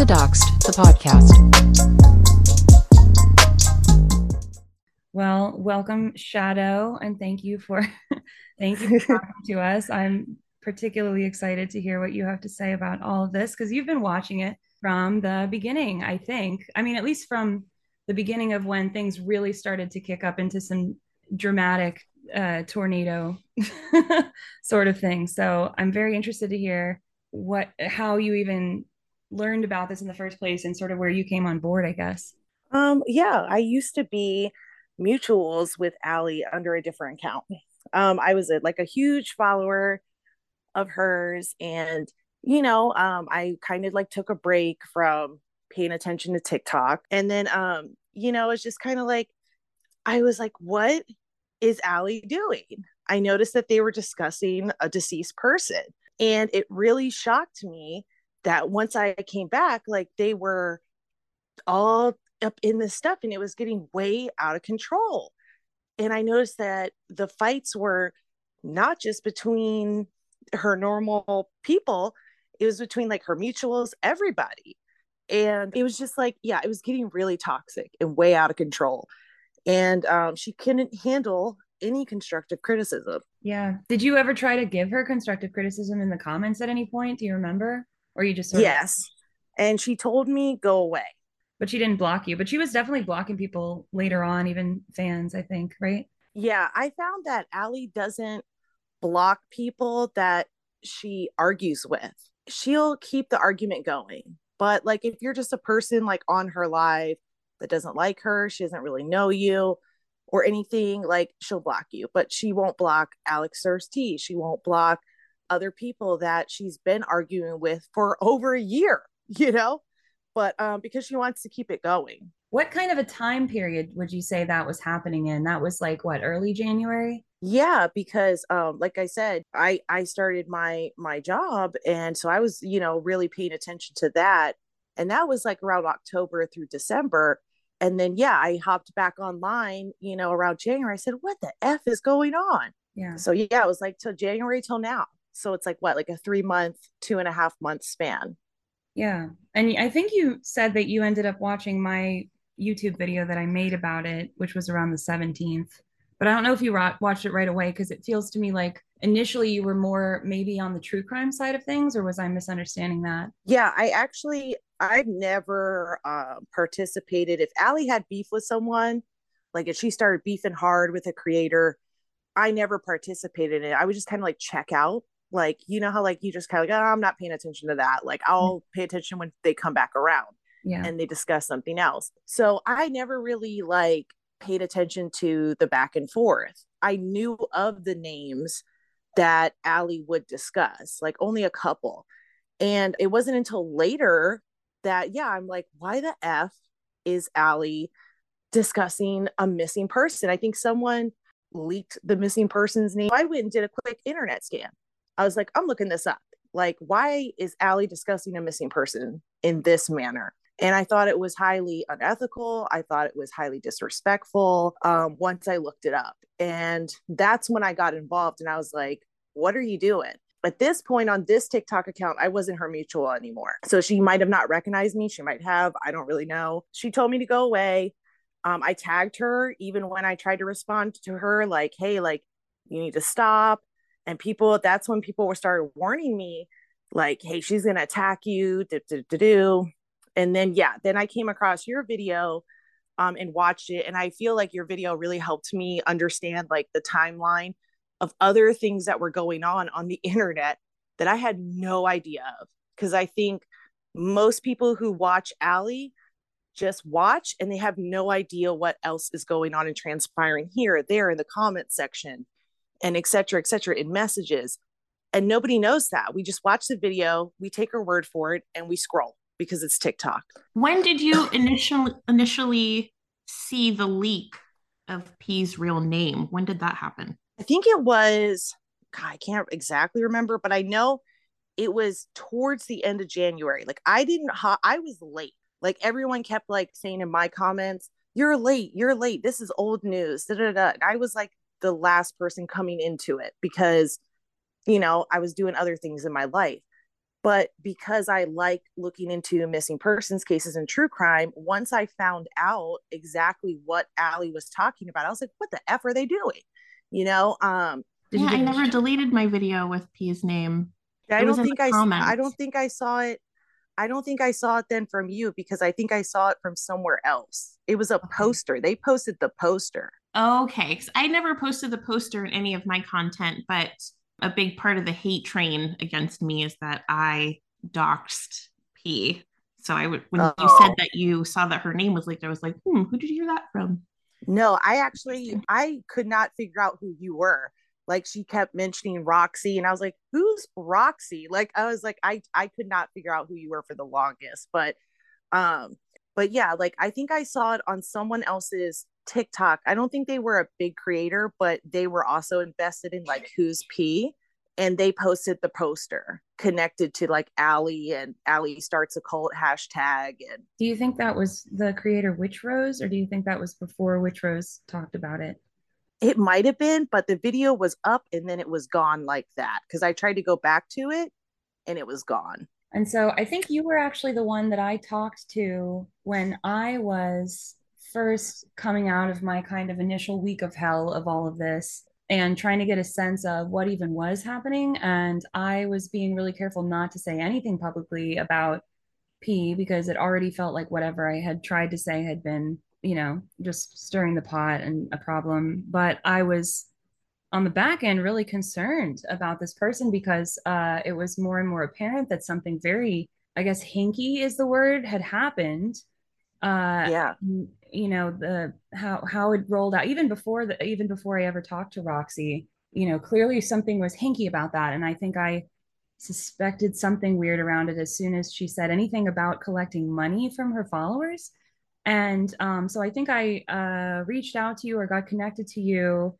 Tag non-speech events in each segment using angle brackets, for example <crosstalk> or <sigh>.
to Doxxed, the podcast. Well, welcome, Shadow, and thank you for <laughs> thank you for <laughs> talking to us. I'm particularly excited to hear what you have to say about all of this because you've been watching it from the beginning, I think. I mean, at least from the beginning of when things really started to kick up into some dramatic uh, tornado <laughs> sort of thing. So I'm very interested to hear what how you even learned about this in the first place and sort of where you came on board, I guess. Um, yeah, I used to be mutuals with Allie under a different account. Um, I was a, like a huge follower of hers, and you know, um, I kind of like took a break from paying attention to TikTok, and then um, you know, it's just kind of like I was like, what is Allie doing? I noticed that they were discussing a deceased person, and it really shocked me that once I came back, like they were all up in this stuff and it was getting way out of control. And I noticed that the fights were not just between her normal people, it was between like her mutuals, everybody. And it was just like, yeah, it was getting really toxic and way out of control. And um, she couldn't handle any constructive criticism. Yeah. Did you ever try to give her constructive criticism in the comments at any point? Do you remember? Or you just yes. Of... And she told me go away. But she didn't block you. But she was definitely blocking people later on, even fans, I think, right? Yeah, I found that Allie doesn't block people that she argues with. She'll keep the argument going. But like if you're just a person like on her live that doesn't like her, she doesn't really know you or anything, like she'll block you. But she won't block Alex Tea. She won't block other people that she's been arguing with for over a year, <laughs> you know? But um, because she wants to keep it going. What kind of a time period would you say that was happening in? That was like what, early January? Yeah, because um, like I said, I I started my my job and so I was, you know, really paying attention to that. And that was like around October through December. And then yeah, I hopped back online, you know, around January. I said, what the F is going on? Yeah. So yeah, it was like till January till now. So it's like what, like a three month, two and a half month span. Yeah. And I think you said that you ended up watching my YouTube video that I made about it, which was around the 17th. But I don't know if you watched it right away because it feels to me like initially you were more maybe on the true crime side of things, or was I misunderstanding that? Yeah, I actually, I've never uh, participated. If Allie had beef with someone, like if she started beefing hard with a creator, I never participated in it. I would just kind of like check out like you know how like you just kind of like oh, i'm not paying attention to that. Like mm. i'll pay attention when they come back around yeah. and they discuss something else. So i never really like paid attention to the back and forth. I knew of the names that Allie would discuss like only a couple. And it wasn't until later that yeah i'm like why the f is Allie discussing a missing person? I think someone leaked the missing person's name. I went and did a quick internet scan I was like, I'm looking this up. Like, why is Allie discussing a missing person in this manner? And I thought it was highly unethical. I thought it was highly disrespectful um, once I looked it up. And that's when I got involved and I was like, what are you doing? At this point on this TikTok account, I wasn't her mutual anymore. So she might have not recognized me. She might have. I don't really know. She told me to go away. Um, I tagged her even when I tried to respond to her, like, hey, like, you need to stop and people that's when people were started warning me like hey she's gonna attack you do, do, do, do. and then yeah then i came across your video um, and watched it and i feel like your video really helped me understand like the timeline of other things that were going on on the <laughs> internet that i had no idea of because i think most people who watch Allie just watch and they have no idea what else is going on and transpiring here there in the comment section and et cetera, et cetera, in messages. And nobody knows that. We just watch the video, we take her word for it, and we scroll because it's TikTok. When did you initially initially see the leak of P's real name? When did that happen? I think it was God, I can't exactly remember, but I know it was towards the end of January. Like I didn't ha- I was late. Like everyone kept like saying in my comments, "You're late. You're late. This is old news." Da, da, da. And I was like, the last person coming into it because you know i was doing other things in my life But because I like looking into missing persons cases and true crime, once I found out exactly what Allie was talking about, I was like, what the F are they doing? You know? Um, yeah, I never deleted my video with P's name. I don't think I I don't think I saw it. I don't think I saw it then from you because I think I saw it from somewhere else. It was a okay. poster. They posted the poster. Okay, I never posted the poster in any of my content, but a big part of the hate train against me is that I doxed P. So I would when oh. you said that you saw that her name was leaked, I was like, hmm, who did you hear that from? No, I actually I could not figure out who you were. Like she kept mentioning Roxy, and I was like, who's Roxy? Like I was like, I I could not figure out who you were for the longest. But um, but yeah, like I think I saw it on someone else's TikTok. I don't think they were a big creator, but they were also invested in like Who's P. And they posted the poster connected to like Allie and Allie starts a cult hashtag. And do you think that was the creator Witch Rose, or do you think that was before Witch Rose talked about it? It might have been, but the video was up and then it was gone like that because I tried to go back to it and it was gone. And so I think you were actually the one that I talked to when I was first coming out of my kind of initial week of hell of all of this and trying to get a sense of what even was happening. And I was being really careful not to say anything publicly about P because it already felt like whatever I had tried to say had been, you know, just stirring the pot and a problem. But I was on the back end really concerned about this person because uh, it was more and more apparent that something very, I guess, hinky is the word, had happened. Uh, yeah you know the how how it rolled out even before the even before I ever talked to Roxy you know clearly something was hinky about that and I think I suspected something weird around it as soon as she said anything about collecting money from her followers and um, so I think I uh, reached out to you or got connected to you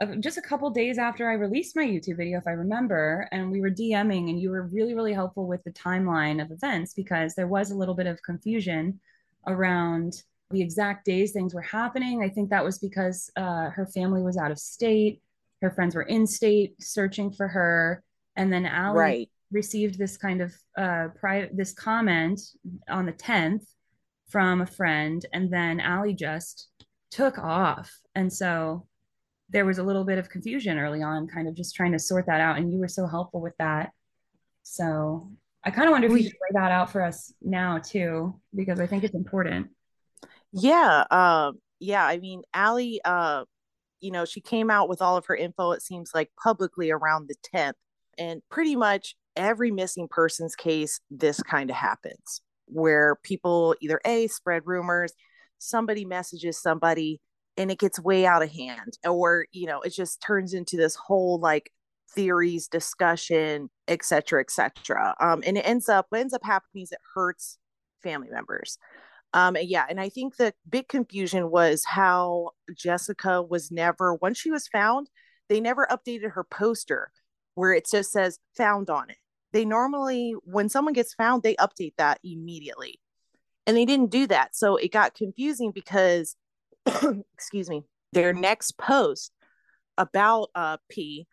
uh, just a couple days after I released my YouTube video, if I remember, and we were DMing, and you were really, really helpful with the timeline of events because there was a little bit of confusion around the exact days things were happening. I think that was because uh, her family was out of state, her friends were in state searching for her, and then Allie right. received this kind of uh, pri- this comment on the tenth from a friend, and then Allie just took off, and so there was a little bit of confusion early on, kind of just trying to sort that out, and you were so helpful with that. So I kind of wonder if you could lay that out for us now too, because I think it's important. Yeah, um, yeah. I mean, Allie, uh, you know, she came out with all of her info. It seems like publicly around the tenth, and pretty much every missing persons case, this kind of happens, where people either a spread rumors, somebody messages somebody, and it gets way out of hand, or you know, it just turns into this whole like theories discussion etc etc um and it ends up what ends up happening is it hurts family members um, yeah, and I think the big confusion was how Jessica was never, once she was found, they never updated her poster where it just says found on it. They normally, when someone gets found, they update that immediately. And they didn't do that. So it got confusing because, <clears throat> excuse me, their next post about uh, P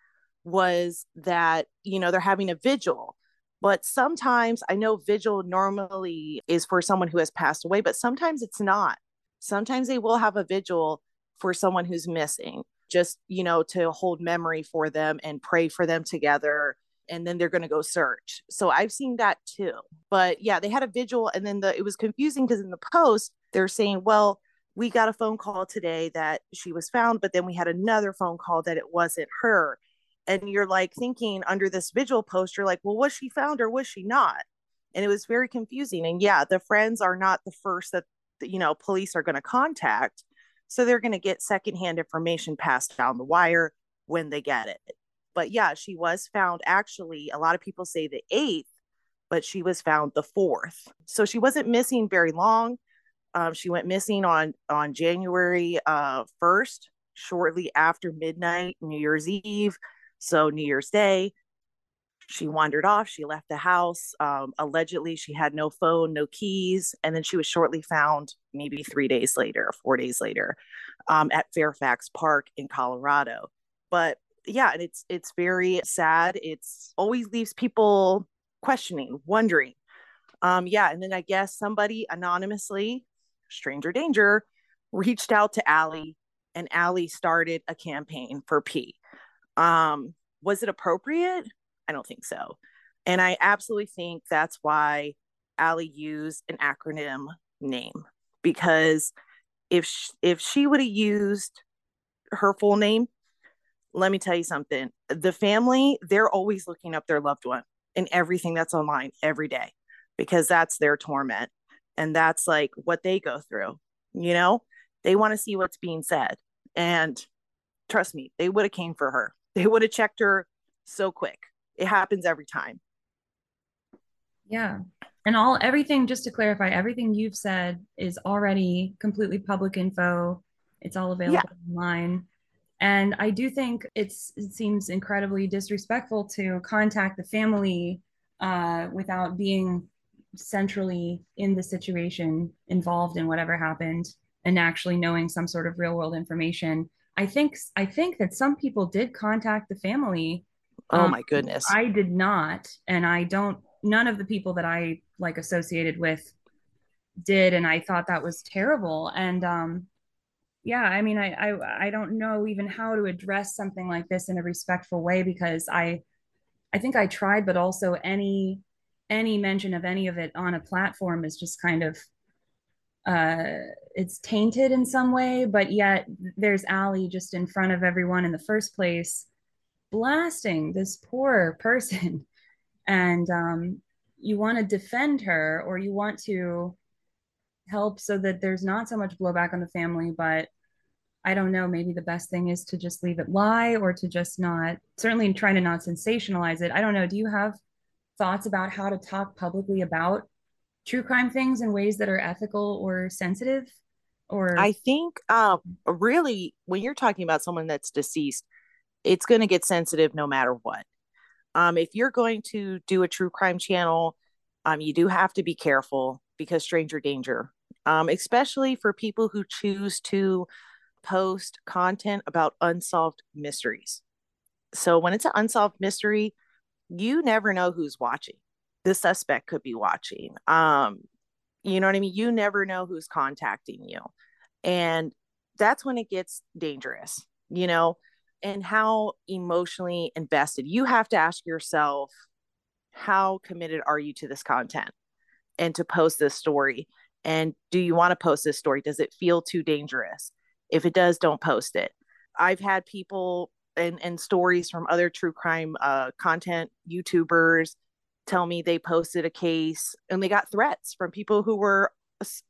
was that, you know, they're having a vigil but sometimes I know vigil normally is for someone who has passed away, but sometimes it's not. Sometimes they will have a vigil for someone who's missing, just, you know, to hold memory for them and pray for them together. And then they're going to go search. So I've seen that too. But yeah, they had a vigil. And then the, it was confusing because in the post, they're saying, well, we got a phone call today that she was found, but then we had another phone call that it wasn't her and you're like thinking under this vigil post you're like well was she found or was she not and it was very confusing and yeah the friends are not the first that you know police are going to contact so they're going to get secondhand information passed down the wire when they get it but yeah she was found actually a lot of people say the 8th but she was found the 4th so she wasn't missing very long um, she went missing on on january uh, 1st shortly after midnight new year's eve so New Year's Day, she wandered off. She left the house. Um, allegedly, she had no phone, no keys, and then she was shortly found, maybe three days later, four days later, um, at Fairfax Park in Colorado. But yeah, and it's it's very sad. It's always leaves people questioning, wondering. Um, yeah, and then I guess somebody anonymously, stranger danger, reached out to Allie, and Allie started a campaign for P. Um, was it appropriate? I don't think so. And I absolutely think that's why Allie used an acronym name because if if she would have used her full name, let me tell you something. The family, they're always looking up their loved one and everything that's online every day because that's their torment and that's like what they go through. You know, they want to see what's being said. And trust me, they would have came for her. They would have checked her so quick. It happens every time. Yeah. And all everything, just to clarify, everything you've said is already completely public info. It's all available yeah. online. And I do think it's it seems incredibly disrespectful to contact the family uh, without being centrally in the situation, involved in whatever happened, and actually knowing some sort of real world information. I think I think that some people did contact the family. Oh um, my goodness. I did not, and I don't none of the people that I like associated with did and I thought that was terrible and um yeah I mean I, I I don't know even how to address something like this in a respectful way because I I think I tried but also any any mention of any of it on a platform is just kind of uh it's tainted in some way but yet there's Allie just in front of everyone in the first place blasting this poor person. <laughs> And um, you want to defend her or you want to help so that there's not so much blowback on the family but i don't know maybe the best thing is to just leave it lie or to just not certainly trying to not sensationalize it. I don't know do you have thoughts about how to talk publicly about true crime things in ways that are ethical or sensitive? Or i think um really when you're talking about someone that's deceased it's going to get sensitive no matter what. Um, if you're going to do a true crime channel, um, you do have to be careful because stranger danger, um, especially for people who choose to post content about unsolved mysteries. So when it's an unsolved mystery, you never know who's watching. The suspect could be watching. Um, you know what I mean? You never know who's contacting you. And that's when it gets dangerous. You know, and how emotionally invested you have to ask yourself how committed are you to this content and to post this story and do you want to post this story does it feel too dangerous if it does don't post it. I've had people and, and stories from other true crime uh, content youtubers tell me they posted a case and they got threats from people who were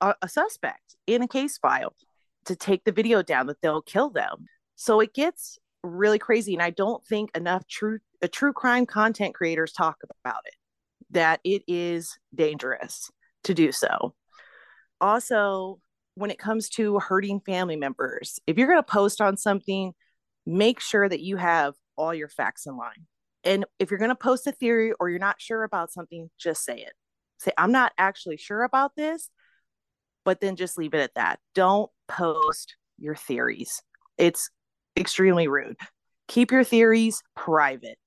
a, a suspect in a case file to take the video down that they'll kill them. So it gets really crazy and i don't think enough true a true crime content creators talk about it that it is dangerous to do so. Also when it comes to hurting family members if you're going to post on something make sure that you have all your facts in line and if you're going to post a theory or you're not sure about something just say it say i'm not actually sure about this but then just leave it at that don't post your theories it's extremely rude. Keep your theories private.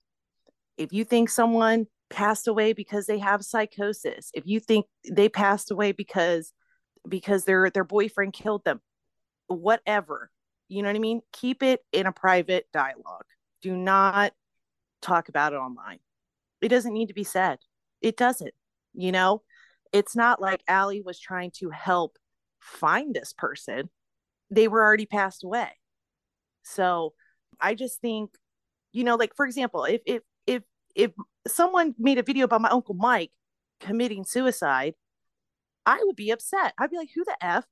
If you think someone passed away because they have psychosis, if you think they passed away because because their their boyfriend killed them, whatever. You know what I mean? Keep it in a private dialogue. Do not talk about it online. It doesn't need to be said. It doesn't. You know, it's not like Allie was trying to help find this person. They were already passed away. So I just think, you know, like for example, if if if if someone made a video about my uncle Mike committing suicide, I would be upset. I'd be like, who the F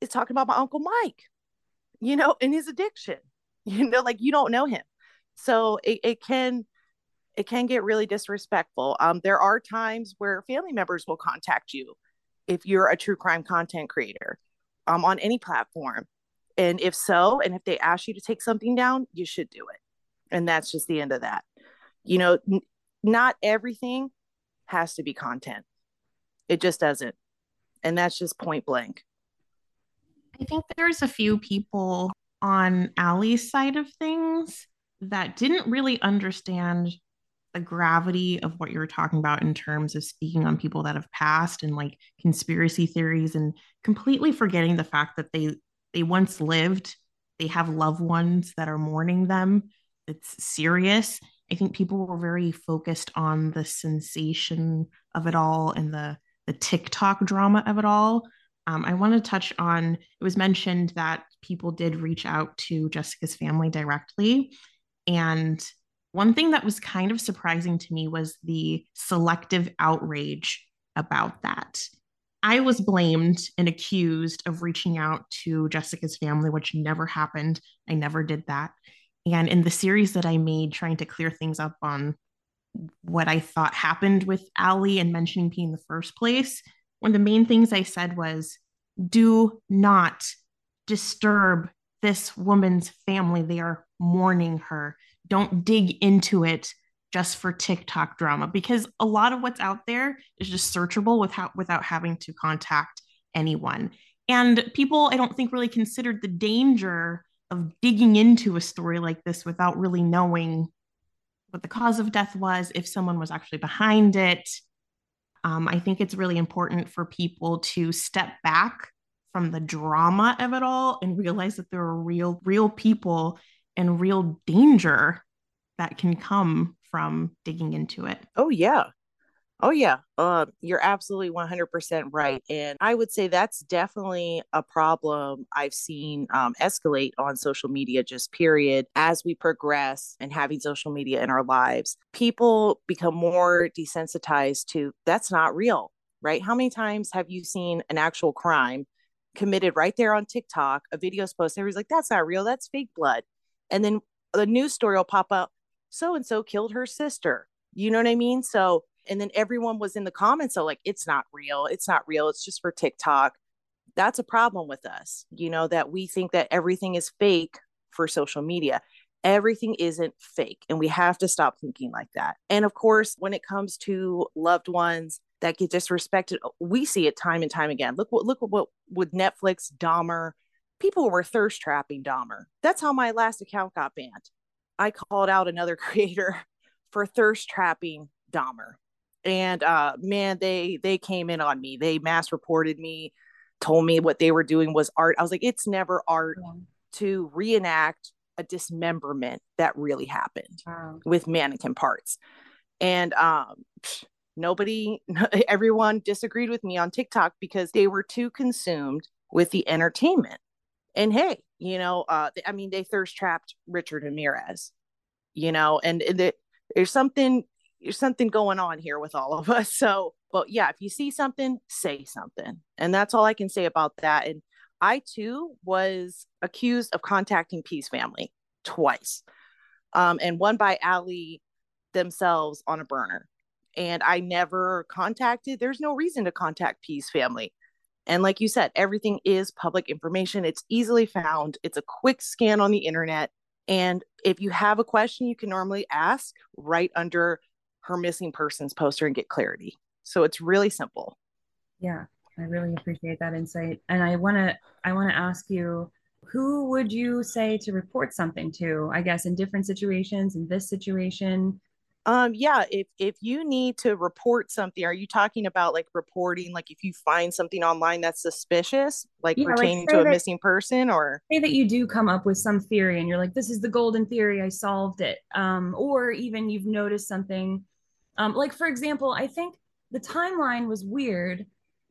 is talking about my uncle Mike? You know, and his addiction. <laughs> You know, like you don't know him. So it, it can it can get really disrespectful. Um, there are times where family members will contact you if you're a true crime content creator um, on any platform and if so, and if they ask you to take something down, you should do it. And that's just the end of that. You know, n- not everything has to be content, it just doesn't. And that's just point blank. I think there's a few people on Allie's side of things that didn't really understand the gravity of what you're talking about in terms of speaking on people that have passed and like conspiracy theories and completely forgetting the fact that they they once lived they have loved ones that are mourning them it's serious i think people were very focused on the sensation of it all and the the tiktok drama of it all um, i want to touch on it was mentioned that people did reach out to jessica's family directly and one thing that was kind of surprising to me was the selective outrage about that. I was blamed and accused of reaching out to Jessica's family, which never happened. I never did that. And in the series that I made, trying to clear things up on what I thought happened with Allie and mentioning P in the first place, one of the main things I said was do not disturb this woman's family. They are mourning her don't dig into it just for TikTok drama because a lot of what's out there is just searchable without without having to contact anyone. And people I don't think really considered the danger of digging into a story like this without really knowing what the cause of death was, if someone was actually behind it. Um, I think it's really important for people to step back from the drama of it all and realize that there are real, real people and real danger that can come from digging into it. Oh, yeah. Oh, yeah. Uh, you're absolutely 100% right. And I would say that's definitely a problem I've seen um, escalate on social media, just period, as we progress and having social media in our lives. People become more desensitized to that's not real, right? How many times have you seen an actual crime committed right there on TikTok, a video's posted? Everybody's like, that's not real, that's fake blood and then the news story will pop up so and so killed her sister you know what i mean so and then everyone was in the comments so like it's not real it's not real it's just for tiktok that's a problem with us you know that we think that everything is fake for social media everything isn't fake and we have to stop thinking like that and of course when it comes to loved ones that get disrespected oh, we see it time and time again look what look what with netflix dahmer people were thirst trapping Dahmer. That's how my last account got banned. I called out another <laughs> creator for thirst trapping Dahmer. And uh man, they they came in on me. They mass reported me, told me what they were doing was art. I was like, it's never art yeah. to reenact a dismemberment that really happened wow. with mannequin parts. And um nobody <laughs> everyone disagreed with me on TikTok because they were too consumed with the entertainment and hey, you know, uh, I mean, they thirst trapped Richard Ramirez, you know, and, and there's something there's something going on here with all of us. <laughs> So, but yeah, if you see something, say something, and that's all I can say about that. And I too was accused of contacting P's family twice, um, and one by Allie themselves on a burner. And I never contacted. There's no reason to contact P's family. And like you said, everything is public information. It's easily found. It's a quick scan on the internet. And if you have a question, you can normally ask right under her missing persons poster and get clarity. So it's really simple. Yeah, I really appreciate that insight. And I want to I want to ask you who would you say to report something to? I guess in different situations, in this situation, um, yeah, if if you need to report something, are you talking about like reporting, like if you find something online that's suspicious, like yeah, pertaining like to a that, missing person, or say that you do come up with some theory and you're like, this is the golden theory, I solved it. Um, or even you've noticed something, um, like for example, I think the timeline was weird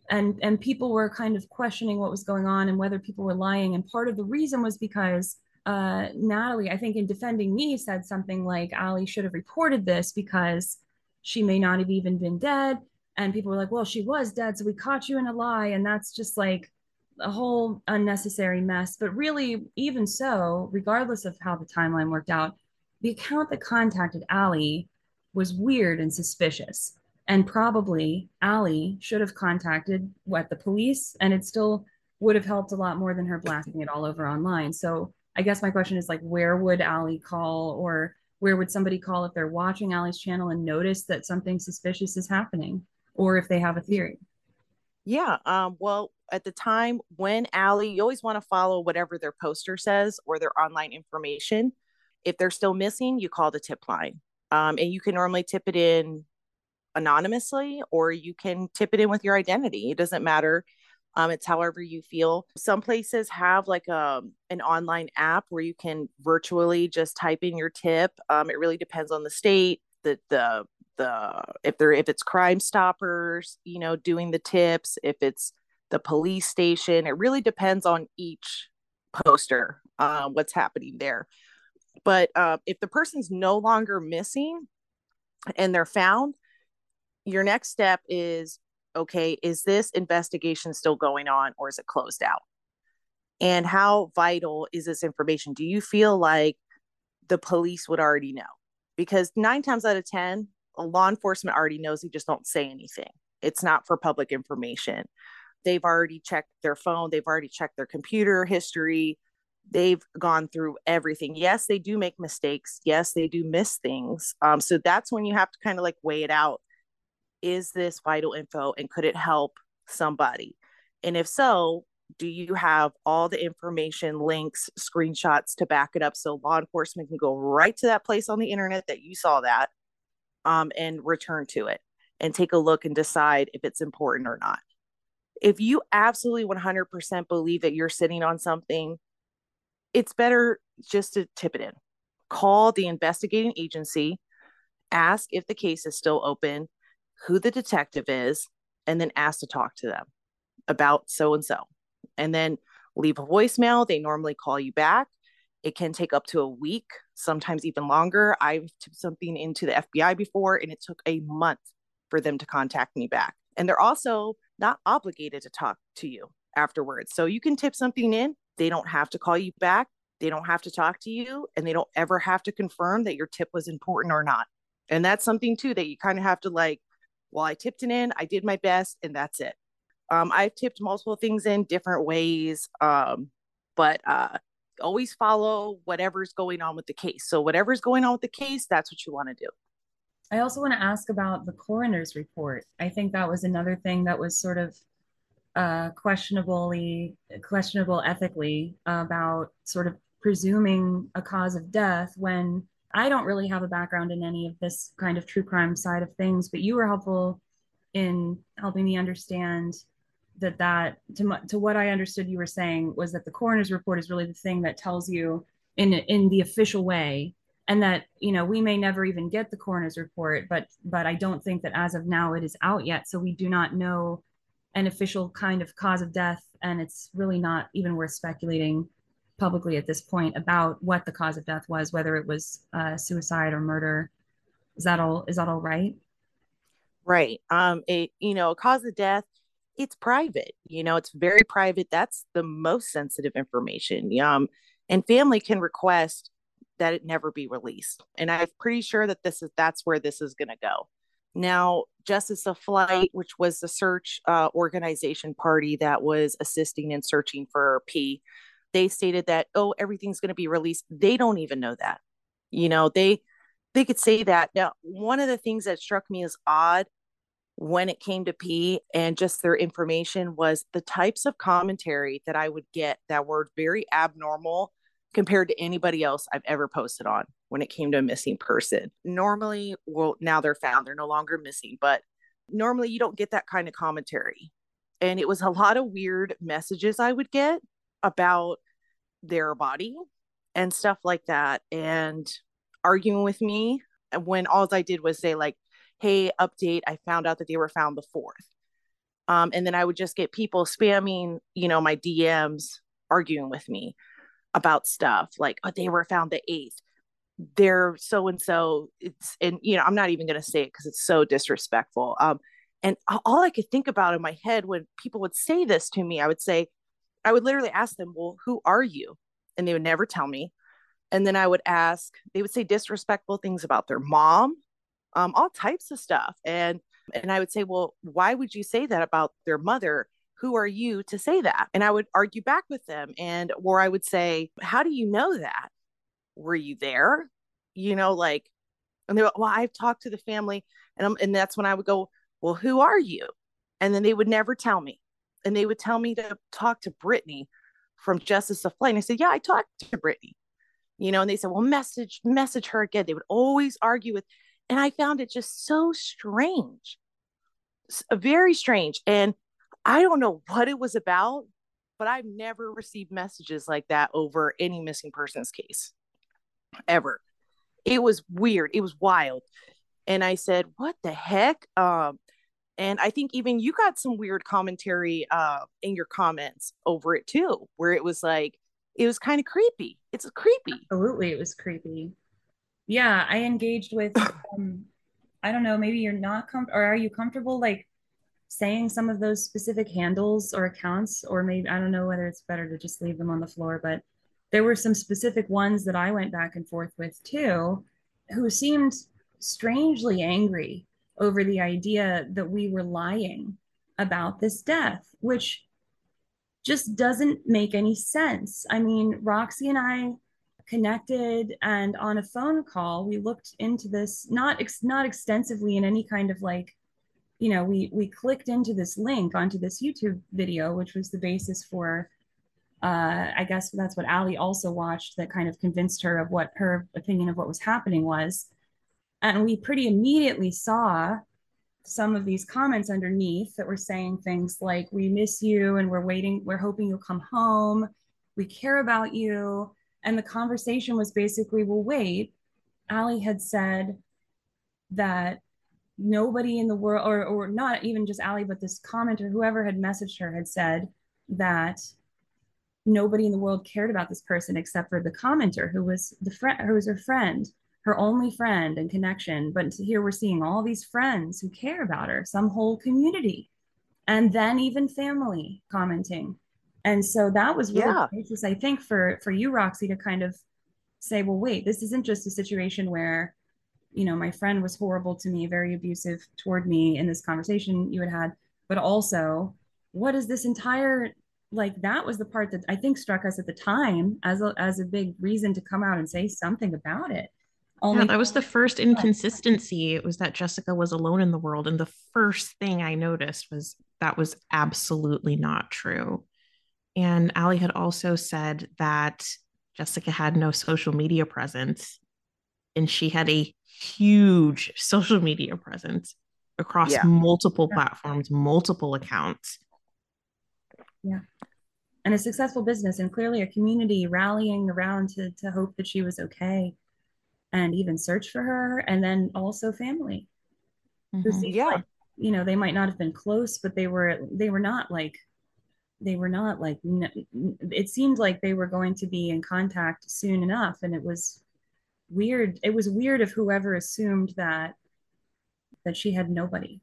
and and people were kind of questioning what was going on and whether people were lying. And part of the reason was because uh, Natalie, I think in defending me, said something like Allie should have reported this because she may not have even been dead. And people were like, well, she was dead. So we caught you in a lie. And that's just like a whole unnecessary mess. But really, even so, regardless of how the timeline worked out, the account that contacted Allie was weird and suspicious. And probably Allie should have contacted what the police, and it still would have helped a lot more than her blasting it all over online. So I guess my question is like, where would Allie call or where would somebody call if they're watching Allie's channel and notice that something suspicious is happening or if they have a theory? Yeah. Um, well, at the time when Allie, you always want to follow whatever their poster says or their online information. If they're still missing, you call the tip line. Um, and you can normally tip it in anonymously or you can tip it in with your identity. It doesn't matter. Um, it's however you feel. Some places have like a um, an online app where you can virtually just type in your tip. Um, it really depends on the state, the the the if they're if it's Crime Stoppers, you know, doing the tips, if it's the police station. It really depends on each poster, uh, what's happening there. But uh, if the person's no longer missing and they're found, your next step is okay, is this investigation still going on or is it closed out? And how vital is this information? Do you feel like the police would already know? Because nine times out of 10, law enforcement already knows, they just don't say anything. It's not for public information. They've already checked their phone, they've already checked their computer history, they've gone through everything. Yes, they do make mistakes. Yes, they do miss things. Um, so that's when you have to kind of like weigh it out is this vital info and could it help somebody? And if so, do you have all the information, links, screenshots to back it up so law enforcement can go right to that place on the internet that you saw that um, and return to it and take a look and decide if it's important or not? If you absolutely 100% believe that you're sitting on something, it's better just to tip it in. Call the investigating agency, ask if the case is still open, who the detective is, and then ask to talk to them about so and so. And then leave a voicemail. They normally call you back. It can take up to a week, sometimes even longer. I've tipped something into the FBI before, and it took a month for them to contact me back. And they're also not obligated to talk to you afterwards. So you can tip something in, they don't have to call you back, they don't have to talk to you, and they don't ever have to confirm that your tip was important or not. And that's something too that you kind of have to like well, I tipped it in, I did my best, and that's it. Um, I've tipped multiple things in different ways, um, but uh, always follow whatever's going on with the case. So, whatever's going on with the case, that's what you want to do. I also want to ask about the coroner's report. I think that was another thing that was sort of uh, questionably questionable ethically about sort of presuming a cause of death when I don't really have a background in any of this kind of true crime side of things, but you were helpful in helping me understand that that to, to what I understood you were saying was that the coroner's report is really the thing that tells you in in the official way and that you know we may never even get the coroner's report but but I don't think that as of now it is out yet so we do not know an official kind of cause of death and it's really not even worth speculating publicly at this point about what the cause of death was, whether it was uh, suicide or murder. Is that all? Is that all right? Right. Um. It you know, cause of death. It's private. You know, it's very private. That's the most sensitive information. Um, and family can request that it never be released. And I'm pretty sure that this is that's where this is going to go. Now, Justice of Flight, which was the search uh, organization party that was assisting in searching for P, they stated that oh everything's going to be released. They don't even know that. You know they they could say that. Now one of the things that struck me as odd when it came to p and just their information was the types of commentary that i would get that were very abnormal compared to anybody else i've ever posted on when it came to a missing person. Normally well now they're found they're no longer missing but normally you don't get that kind of commentary. And it was a lot of weird messages i would get about their body and stuff like that. And arguing with me when all I did was say like hey update I found out that they were found the 4th um, and then I would just get people spamming you know my DMs arguing with me about stuff like oh they were found the 8th they're so and so it's and you know I'm not even going to say it cuz it's so disrespectful um and all I could think about in my head when people would say this to me I would say I would literally ask them, Well, who are you? And they would never tell me. And then I would ask, they would say disrespectful things about their mom, um, all types of stuff. And and I would say, Well, why would you say that about their mother? Who are you to say that? And I would argue back with them. And or I would say, How do you know that? Were you there? You know, like, and they were, well, I've talked to the family, and I'm, and that's when I would go, Well, who are you? And then they would never tell me and they would tell me to talk to Brittany from Justice of Flight. And I said, Yeah, I talked to Brittany. you know, and they said, well, message, message her again. They would always argue with, and I found it just so strange, very strange. And I don't know what it was about, but I've never received messages like that over any missing persons case ever. It was weird. It was wild. And I said, what the heck? Um, and I think even you got some weird commentary uh, in your comments over it too, where it was like, it was kind of creepy. It's creepy. Absolutely, it was creepy. Yeah, I engaged with. <laughs> Um, I don't know. Maybe you're not comfortable, or are you comfortable like saying some of those specific handles or accounts, or maybe I don't know whether it's better to just leave them on the floor. But there were some specific ones that I went back and forth with too, who seemed strangely angry over the idea that we were lying about this death, which just doesn't make any sense. I mean, Roxy and I connected and on a phone call we looked into this not ex- not extensively in any kind of like you know we we clicked into this link onto this youtube video which was the basis for uh, i guess that's what Allie also watched that kind of convinced her of what her opinion of what was happening was and we pretty immediately saw some of these comments underneath that were saying things like, We miss you and we're waiting, we're hoping you'll come home. We care about you. And the conversation was basically, Well, wait, Allie had said that nobody in the world, or, or not even just Allie, but this commenter, whoever had messaged her, had said that nobody in the world cared about this person except for the commenter who was the friend who was her friend her only friend and connection. But here we're seeing all these friends who care about her, some whole community, and then even family commenting. And so that was really yeah. the basis, I think, for for you, Roxy, to kind of say, well, wait, this isn't just a situation where, you know, my friend was horrible to me, very abusive toward me in this conversation you had had, but also, what is this entire like that was the part that I think struck us at the time as a, as a big reason to come out and say something about it only yeah, that was the first inconsistency. It was that Jessica was alone in the world. And the first thing I noticed was that was absolutely not true. And Allie had also said that Jessica had no social media presence and she had a huge social media presence across yeah. multiple yeah. platforms, multiple accounts. Yeah. And a successful business and clearly a community rallying around to, to hope that she was okay and even search for her and then also family. Mm-hmm. yeah. like, you know they might not have been close but they were they were not like they were not like it seemed like they were going to be in contact soon enough. And it was weird it was weird of whoever assumed that that she had nobody.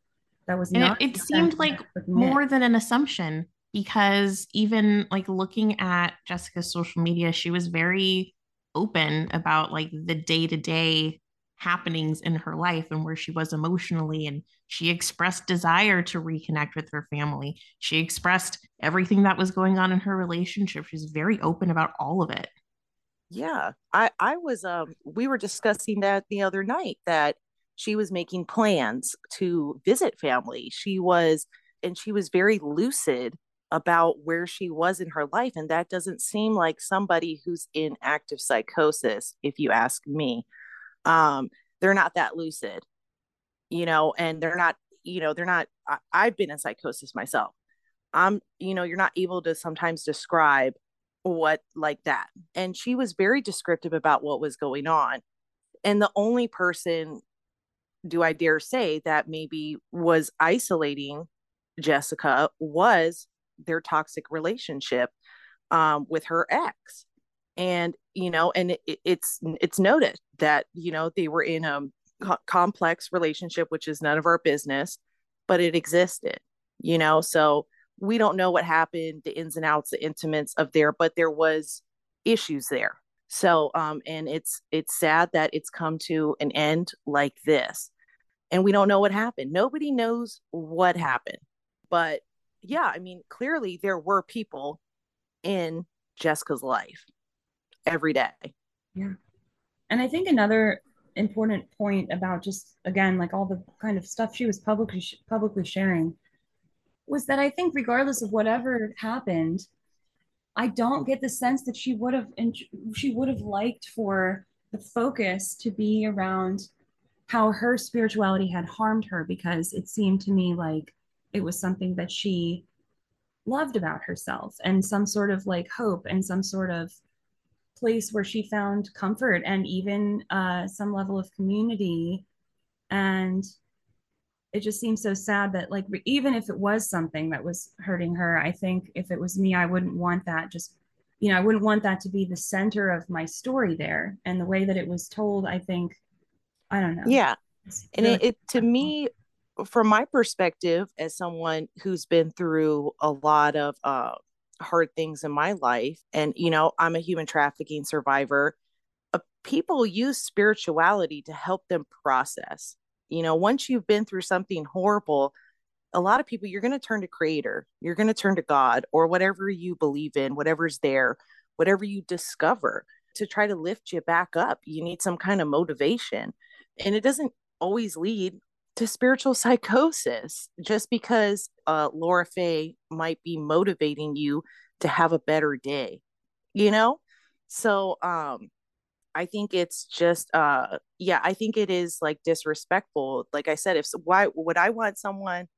That was and not it, it seemed like more than an assumption because even like looking at jessica's social media she was very open about like the day-to-day happenings in her life and where she was emotionally and she expressed desire to reconnect with her family. She expressed everything that was going on in her relationship. She's very open about all of it. Yeah i i was um we were discussing that the other night that she was making plans to visit family. She was and she was very lucid about where she was in her life. And that doesn't seem like somebody who's in active psychosis, if you ask me. Um, they're not that lucid, you know, and they're not, you know, they're not, I, I've been in psychosis myself. I'm, you know, you're not able to sometimes describe what like that. And she was very descriptive about what was going on. And the only person, do I dare say, that maybe was isolating Jessica was their toxic relationship um, with her ex. And you know and it, it's it's noted that you know they were in a co- complex relationship which is none of our business but it existed you know? So we don't know what happened the ins and outs the intimates of there but there was issues there. So um and it's it's sad that it's come to an end like this. And we don't know what happened. Nobody knows what happened but yeah, I mean, clearly there were people in Jessica's life every day. Yeah. And I think another important point about just again like all the kind of stuff she was publicly publicly sharing was that I think regardless of whatever happened I don't get the sense that she would have and she would have liked for the focus to be around how her spirituality had harmed her because it seemed to me like it was something that she loved about herself and some sort of like hope and some sort of place where she found comfort and even uh, some level of community. And it just seems so sad that like even if it was something that was hurting her i think if it was me i wouldn't want that just you know i wouldn't want that to be the center of my story there. And the way that it was told i think i don't know. Yeah. And it, it to me from my perspective as someone who's been through a lot of uh, hard things in my life and you know i'm a human trafficking survivor uh, people use spirituality to help them process. You know once you've been through something horrible a lot of people you're going to turn to creator you're going to turn to god or whatever you believe in whatever's there whatever you discover to try to lift you back up. You need some kind of motivation and it doesn't always lead to spiritual psychosis just because uh, Laura Faye might be motivating you to have a better day, you know? So, um, I think it's just, uh, yeah, I think it is like disrespectful. Like I said, if why would I want someone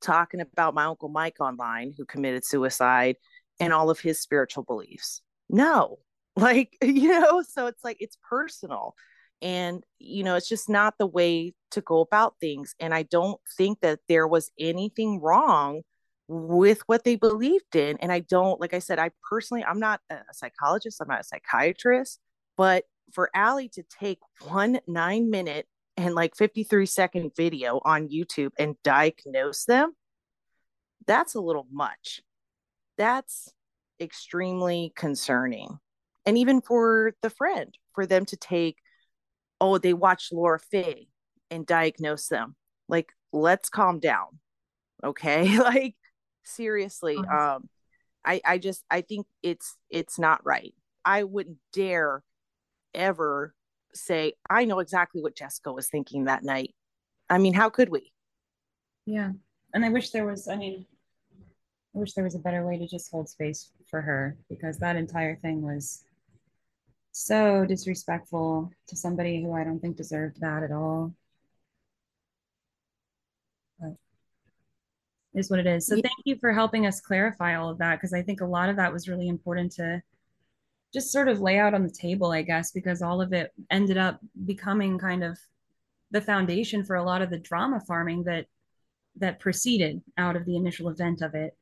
talking about my uncle Mike online who committed suicide and all of his spiritual beliefs? No, <laughs> like, <laughs> you know, so it's like it's personal and you know it's just not the way to go about things and i don't think that there was anything wrong with what they believed in and i don't like i said i personally i'm not a psychologist i'm not a psychiatrist but for Allie to take one nine minute and like 53 second video on youtube and diagnose them that's a little much. That's extremely concerning. And even for the friend for them to take oh, they watched Laura Faye and diagnose them. Like, let's calm down. Okay. <laughs> like, seriously. Um, I, I just I think it's it's not right. I wouldn't dare ever say I know exactly what Jessica was thinking that night. I mean, how could we? Yeah. And I wish there was I mean I wish there was a better way to just hold space for her because that entire thing was so disrespectful to somebody who I don't think deserved that at all. But is what it is. So thank you for helping us clarify all of that because I think a lot of that was really important to just sort of lay out on the table, I guess, because all of it ended up becoming kind of the foundation for a lot of the drama farming that that proceeded out of the initial event of it.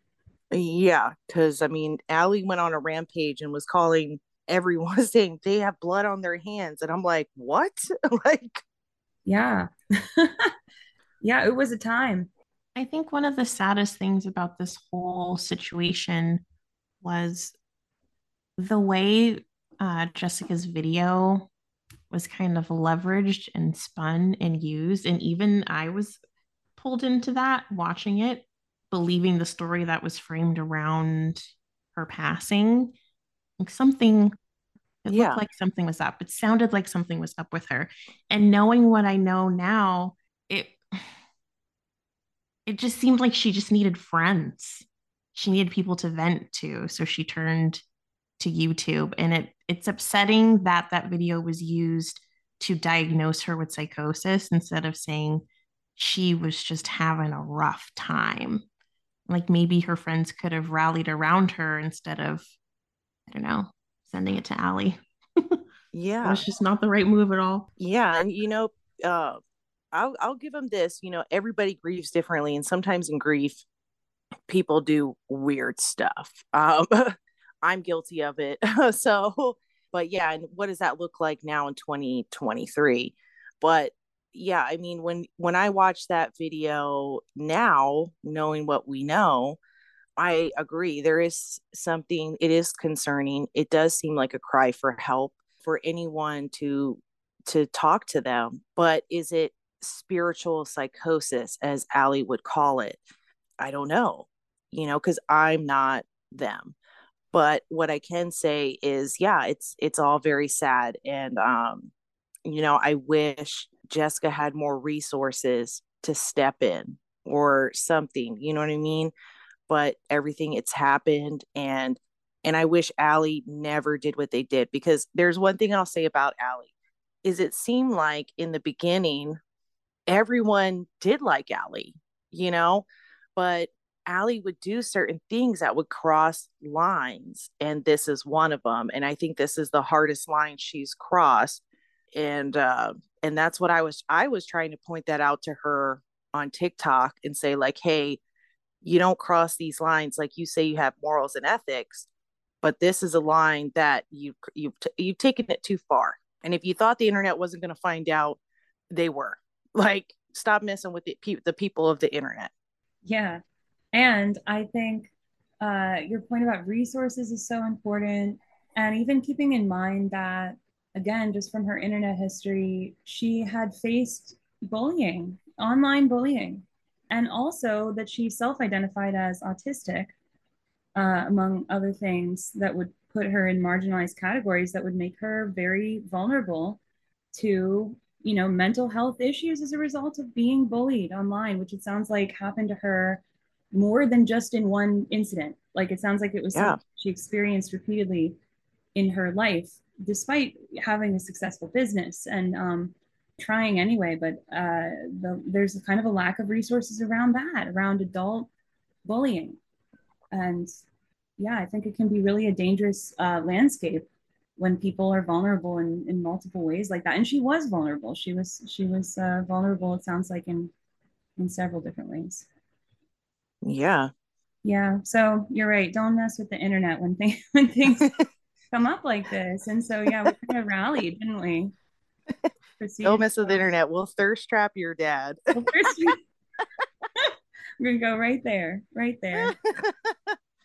Yeah, because I mean, Allie went on a rampage and was calling everyone was saying they have blood on their hands and i'm like what? <laughs> Like yeah. <laughs> Yeah it was a time. I think one of the saddest things about this whole situation was the way uh, jessica's video was kind of leveraged and spun and used and even i was pulled into that watching it believing the story that was framed around her passing. like something it yeah. looked like something was up. It sounded like something was up with her. And knowing what I know now, it it just seemed like she just needed friends. She needed people to vent to, so she turned to YouTube and it it's upsetting that that video was used to diagnose her with psychosis instead of saying she was just having a rough time. Like maybe her friends could have rallied around her instead of I don't know, sending it to Allie. <laughs> yeah. That's just not the right move at all. Yeah. And, you know, uh, I'll, I'll give them this. You know, everybody grieves differently. And sometimes in grief, people do weird stuff. Um, <laughs> I'm guilty of it. <laughs> so, but yeah. And what does that look like now in 2023? But yeah, I mean, when when I watch that video now, knowing what we know, I agree. There is something, it is concerning. It does seem like a cry for help for anyone to to talk to them. But is it spiritual psychosis, as Allie would call it? I don't know, you know, because I'm not them. But what I can say is, yeah, it's it's all very sad. And um, you know, I wish Jessica had more resources to step in or something, you know what I mean? But everything it's happened and And I wish Allie never did what they did because there's one thing I'll say about Allie is it seemed like in the beginning everyone did like Allie, you know, but Allie would do certain things that would cross lines, and this is one of them. And I think this is the hardest line she's crossed, and uh, and that's what I was I was trying to point that out to her on TikTok and say like, hey, you don't cross these lines. Like you say, you have morals and ethics, but this is a line that you you've you've taken it too far. And if you thought the internet wasn't going to find out, they were. <laughs> Like, stop messing with the, the people of the internet. Yeah, and I think uh, your point about resources is so important. And even keeping in mind that, again, just from her internet history, she had faced bullying, online bullying, and also that she self identified as autistic, uh, among other things that would put her in marginalized categories that would make her very vulnerable to you know mental health issues as a result of being bullied online which it sounds like happened to her more than just in one incident. Like it sounds like it was yeah. she experienced repeatedly in her life, despite having a successful business and um, trying anyway. But uh, the, there's kind of a lack of resources around that, around adult bullying, and yeah, I think it can be really a dangerous uh, landscape when people are vulnerable in, in multiple ways like that. And she was vulnerable. She was she was uh, vulnerable. It sounds like in in several different ways. Yeah. Yeah. So you're right. Don't mess with the internet when things <laughs> when things <laughs> come up like this. And so yeah, we kind of rallied, didn't we? <laughs> Don't mess with the internet. We'll thirst trap your dad. <laughs> <laughs> We're gonna go right there, right there.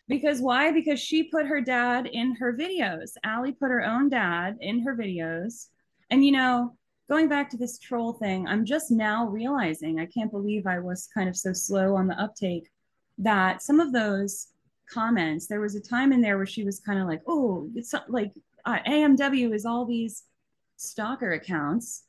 because why? Because she put her dad in her videos. Allie put her own dad in her videos. And you know, going back to this troll thing, I'm just now realizing I can't believe I was kind of so slow on the uptake that some of those comments, there was a time in there where she was kind of like, oh, it's like uh, AMW is all these stalker accounts.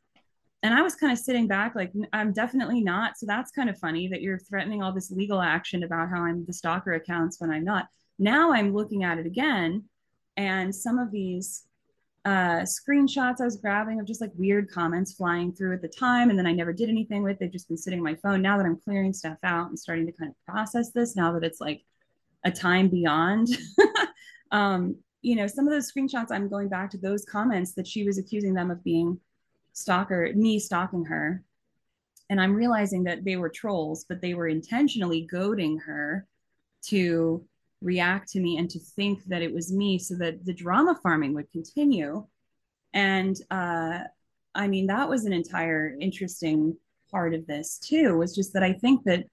And I was kind of sitting back, like, I'm definitely not. So that's kind of funny that you're threatening all this legal action about how I'm the stalker accounts when I'm not. Now I'm looking at it again. And some of these uh, screenshots I was grabbing of just like weird comments flying through at the time. And then I never did anything with. They've just been sitting on my phone. Now that I'm clearing stuff out and starting to kind of process this, now that it's like a time beyond, <laughs> um, you know, some of those screenshots, I'm going back to those comments that she was accusing them of being stalker, me stalking her. And I'm realizing that they were trolls, but they were intentionally goading her to react to me and to think that it was me so that the drama farming would continue. And uh, I mean, that was an entire interesting part of this too, was just that I think that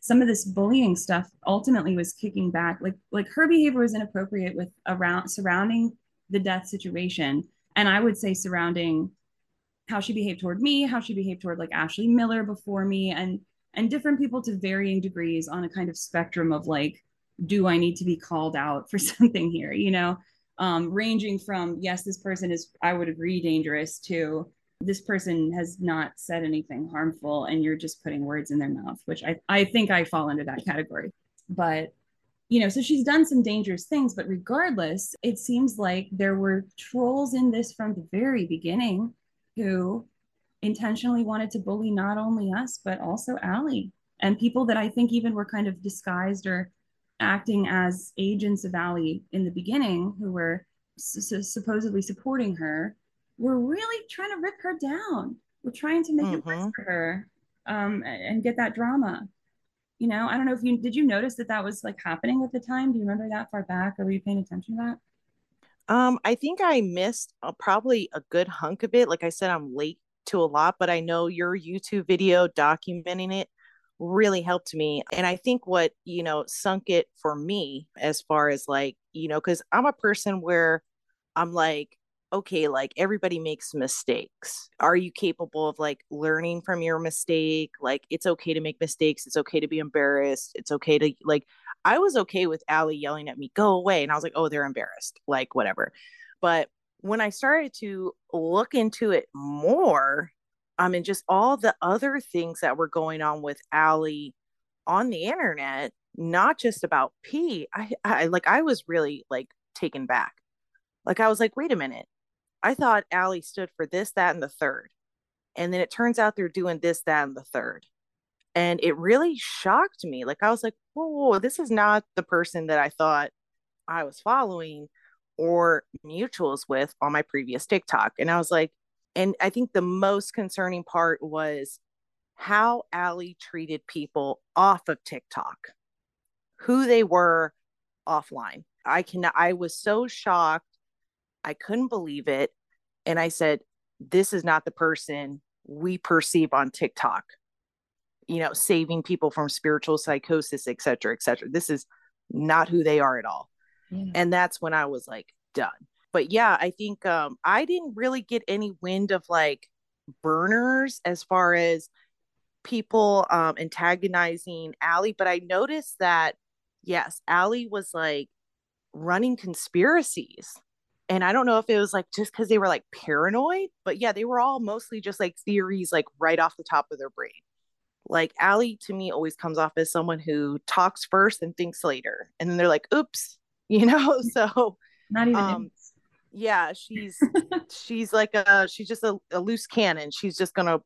some of this bullying stuff ultimately was kicking back. Like like her behavior was inappropriate with around surrounding the death situation. And I would say surrounding how she behaved toward me, how she behaved toward like Ashley Miller before me, and and different people to varying degrees on a kind of spectrum of like do I need to be called out for <laughs> something here? You know, um, ranging from, yes, this person is, I would agree, dangerous to this person has not said anything harmful and you're just putting words in their mouth, which I, I think I fall into that category. But, you know, so she's done some dangerous things, but regardless, it seems like there were trolls in this from the very beginning who intentionally wanted to bully not only us, but also Allie and people that I think even were kind of disguised or acting as agents of Allie in the beginning, who were supposedly supporting her, were really trying to rip her down. We're trying to make mm-hmm. it worse mm-hmm. for her um, and get that drama. You know, I don't know if you did you notice that that was like happening at the time. Do you remember that far back, or were you paying attention to that? Um, I think I missed uh, probably a good hunk of it. Like I said, I'm late to a lot, but I know your YouTube video documenting it really helped me. And I think what, you know, sunk it for me as far as like, you know, because I'm a person where I'm like, okay, like everybody makes mistakes. Are you capable of like learning from your mistake? Like it's okay to make mistakes. It's okay to be embarrassed. It's okay to like, I was okay with Allie yelling at me, go away. And I was like, oh, they're embarrassed, like whatever. But when I started to look into it more, I mean, just all the other things that were going on with Allie on the internet, not just about P. I, I like, I was really like taken back. Like I was like, wait a minute. I thought Allie stood for this, that, and the third. And then it turns out they're doing this, that, and the third. And it really shocked me. Like I was like, whoa, whoa, this is not the person that I thought I was following or mutuals with on my previous TikTok. And I was like, and I think the most concerning part was how Allie treated people off of TikTok, who they were offline. I can I was so shocked. I couldn't believe it. And I said, this is not the person we perceive on TikTok. You know, saving people from spiritual psychosis, et cetera, et cetera. This is not who they are at all. Yeah. And that's when I was like, done. But yeah, I think um I didn't really get any wind of like burners as far as people um antagonizing Allie, but I noticed that yes, Allie was like running conspiracies. And I don't know if it was like just because they were like paranoid, but yeah, they were all mostly just like theories, like right off the top of their brain. Like Allie to me always comes off as someone who talks first and thinks later. And then they're like, oops, <laughs> you know? So not even um, yeah, she's <laughs> she's like a she's just a, a loose cannon. She's just gonna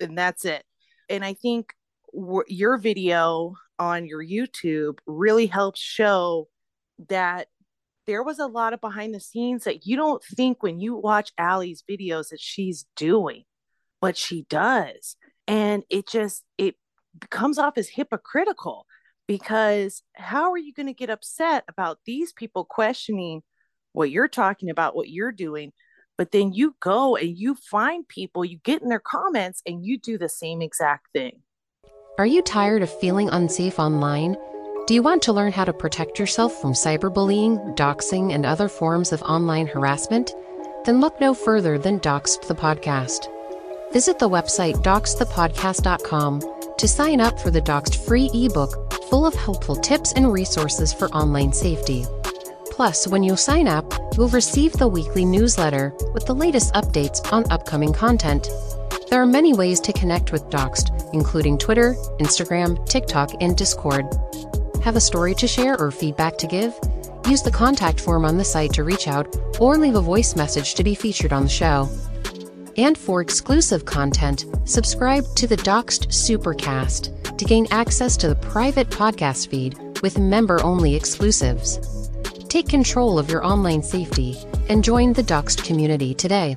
and that's it. And I think w- your video on your YouTube really helps show that there was a lot of behind the scenes that you don't think when you watch Allie's videos that she's doing, but she does. And it just it comes off as hypocritical because how are you going to get upset about these people questioning what you're talking about, what you're doing? But then you go and you find people, you get in their comments, and you do the same exact thing. Are you tired of feeling unsafe online? Do you want to learn how to protect yourself from cyberbullying, doxing, and other forms of online harassment? Then look no further than Doxxed the Podcast. Visit the website doxxedthepodcast.com to sign up for the Doxxed free ebook full of helpful tips and resources for online safety. Plus, when you sign up, you'll receive the weekly newsletter with the latest updates on upcoming content. There are many ways to connect with Doxxed, including Twitter, Instagram, TikTok, and Discord. Have a story to share or feedback to give? Use the contact form on the site to reach out or leave a voice message to be featured on the show. And for exclusive content, subscribe to the Doxxed Supercast to gain access to the private podcast feed with member only exclusives. Take control of your online safety and join the Doxxed community today.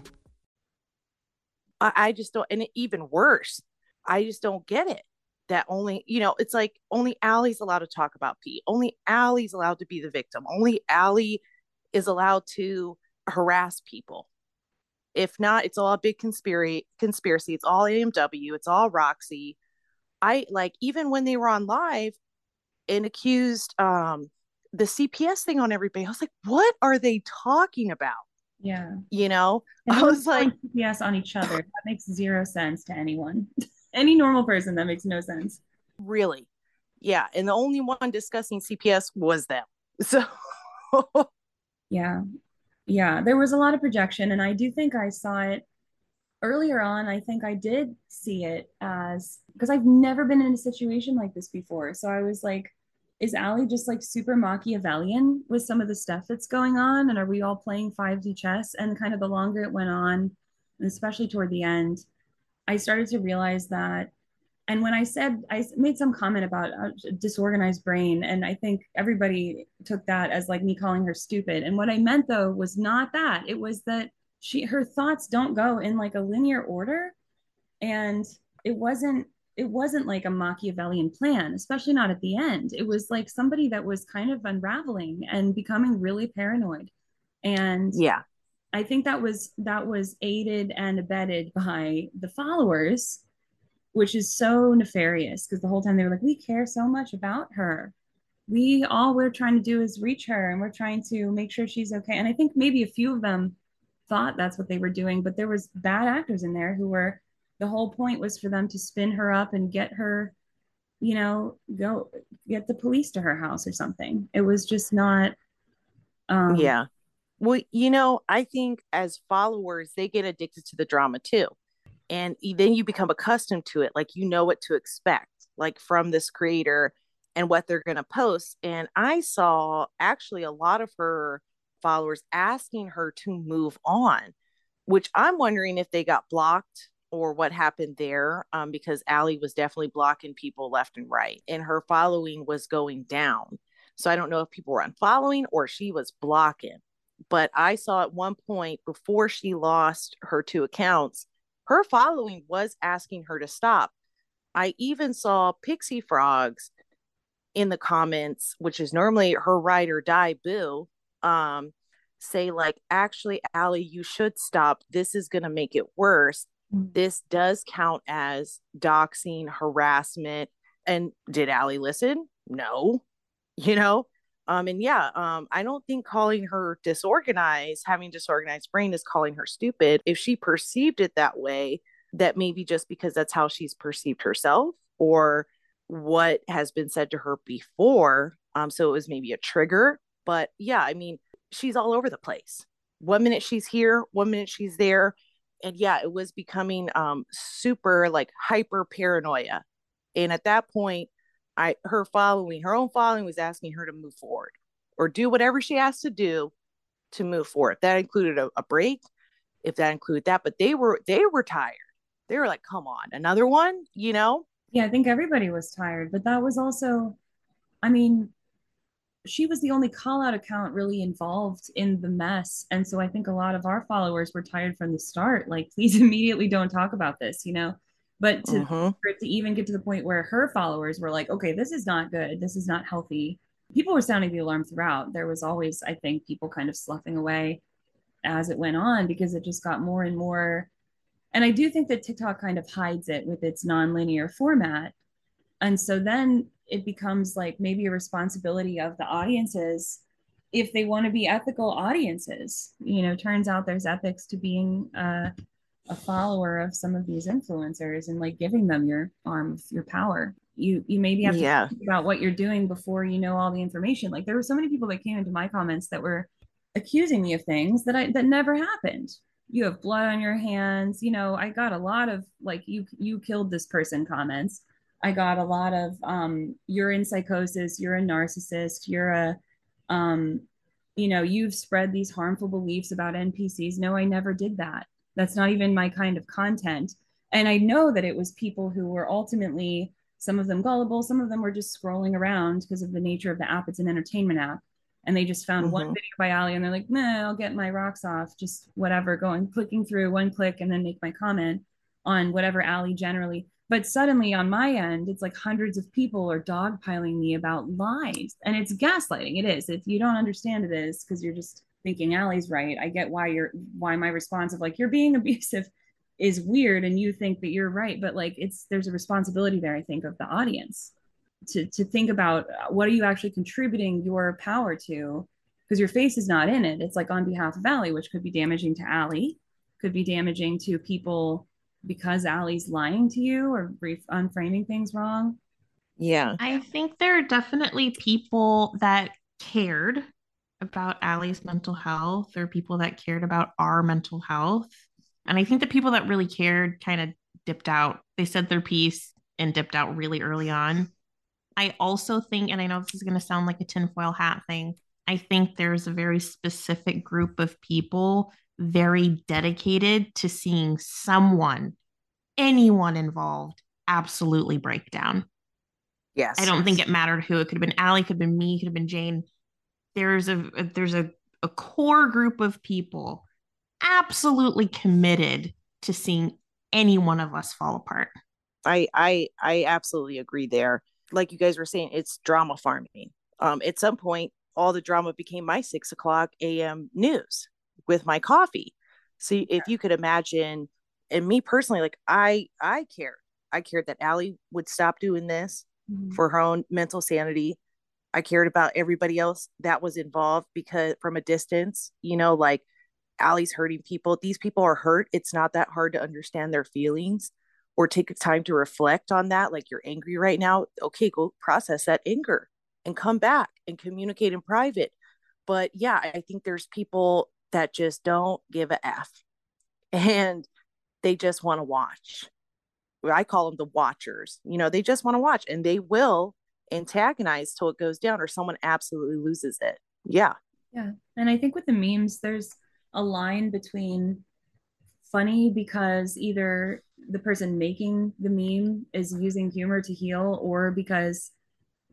I, just don't, and even worse, I just don't get it. That only, you know, it's like only Allie's allowed to talk about Pete. Only Allie's allowed to be the victim. Only Allie is allowed to harass people. If not, it's all a big conspiracy. Conspiracy. It's all AMW. It's all Roxy. I like even when they were on live and accused um the CPS thing on everybody. I was like, what are they talking about? Yeah. You know, and I was like, CPS on each other. That makes zero sense to anyone. <laughs> Any normal person, that makes no sense. Really? Yeah. And the only one discussing CPS was them. <laughs> So, yeah. Yeah. There was a lot of projection. And I do think I saw it earlier on. I think I did see it as because I've never been in a situation like this before. So I was like, is Allie just like super Machiavellian with some of the stuff that's going on? And are we all playing 5D chess? And kind of the longer it went on, and especially toward the end, I started to realize that. And when I said, I made some comment about a disorganized brain, and I think everybody took that as like me calling her stupid. And what I meant though was not that. It was that she, her thoughts don't go in like a linear order. And it wasn't it wasn't like a Machiavellian plan, especially not at the end. It was like somebody that was kind of unraveling and becoming really paranoid. And yeah, I think that was that was aided and abetted by the followers, which is so nefarious because the whole time they were like, "We care so much about her. We all we're trying to do is reach her, and we're trying to make sure she's okay." And I think maybe a few of them thought that's what they were doing, but there was bad actors in there who were the whole point was for them to spin her up and get her you know go get the police to her house or something it was just not um yeah well you know i think as followers they get addicted to the drama too and then you become accustomed to it like you know what to expect like from this creator and what they're going to post. And I saw actually a lot of her followers asking her to move on, which I'm wondering if they got blocked or what happened there um, because Allie was definitely blocking people left and right and her following was going down. So I don't know if people were unfollowing or she was blocking. But I saw at one point before she lost her two accounts, her following was asking her to stop. I even saw Pixie Frogs in the comments, which is normally her ride or die boo, um, say like, actually, Allie, you should stop. This is gonna make it worse. Mm-hmm. This does count as doxing, harassment. And did Allie listen? No. You know, um, and yeah, um, I don't think calling her disorganized, having disorganized brain is calling her stupid. If she perceived it that way, that maybe just because that's how she's perceived herself or what has been said to her before. Um, so it was maybe a trigger. But yeah, I mean, she's all over the place. One minute she's here, one minute she's there. And yeah, it was becoming um super like hyper paranoia. And at that point, I her following, her own following was asking her to move forward or do whatever she has to do to move forward. That included a, a break, if that included that, but they were they were tired. They were like, come on, another one, you know? Yeah, I think everybody was tired, but that was also, I mean, she was the only call out account really involved in the mess. And so I think a lot of our followers were tired from the start. Like, please <laughs> immediately don't talk about this, you know? But to, mm-hmm. it to even get to the point where her followers were like, okay, this is not good. This is not healthy. People were sounding the alarm throughout. There was always, I think, people kind of sloughing away as it went on because it just got more and more and I do think that TikTok kind of hides it with its nonlinear format. And so then it becomes like maybe a responsibility of the audiences if they want to be ethical audiences. You know, turns out there's ethics to being uh, a follower of some of these influencers and like giving them your arms, your power. You you maybe have to yeah. think about what you're doing before you know all the information. Like there were so many people that came into my comments that were accusing me of things that I that never happened you have blood on your hands you know i got a lot of like you you killed this person comments i got a lot of um you're in psychosis you're a narcissist you're a um you know you've spread these harmful beliefs about npcs no i never did that that's not even my kind of content and i know that it was people who were ultimately some of them gullible some of them were just scrolling around because of the nature of the app it's an entertainment app and they just found mm-hmm. one video by Allie and they're like, nah, I'll get my rocks off, just whatever, going clicking through one click and then make my comment on whatever Allie generally. But suddenly on my end, it's like hundreds of people are dogpiling me about lies. And it's gaslighting. It is. If you don't understand it is because you're just thinking Allie's right. I get why you're why my response of like you're being <laughs> abusive is weird and you think that you're right. But like it's there's a responsibility there, I think, of the audience to to think about uh, what are you actually contributing your power to because your face is not in it it's like on behalf of Allie which could be damaging to Allie could be damaging to people because Allie's lying to you or brief unframing things wrong yeah I think there are definitely people that cared about Allie's mental health or people that cared about our mental health and I think the people that really cared kind of dipped out they said their piece and dipped out really early on I also think, and I know this is going to sound like a tinfoil hat thing, I think there's a very specific group of people very dedicated to seeing someone, anyone involved, absolutely break down. Yes. I don't think it mattered who. It could have been Allie, could have been me, could have been Jane. There's a, there's a, a core group of people absolutely committed to seeing any one of us fall apart. I I I absolutely agree there like you guys were saying, it's drama farming. Um, at some point, all the drama became my six o'clock a.m. news with my coffee. So if you could imagine, and me personally, like I, I cared. I cared that Allie would stop doing this mm-hmm. for her own mental sanity. I cared about everybody else that was involved because from a distance, you know, like Allie's hurting people. These people are hurt. It's not that hard to understand their feelings or take a time to reflect on that. Like you're angry right now. Okay go process that anger and come back and communicate in private. But yeah i think there's people that just don't give a f. And they just want to watch. I call them the watchers. You know they just want to watch and they will antagonized till it goes down or someone absolutely loses it. Yeah. Yeah. And I think with the memes, there's a line between funny because either the person making the meme is using humor to heal or because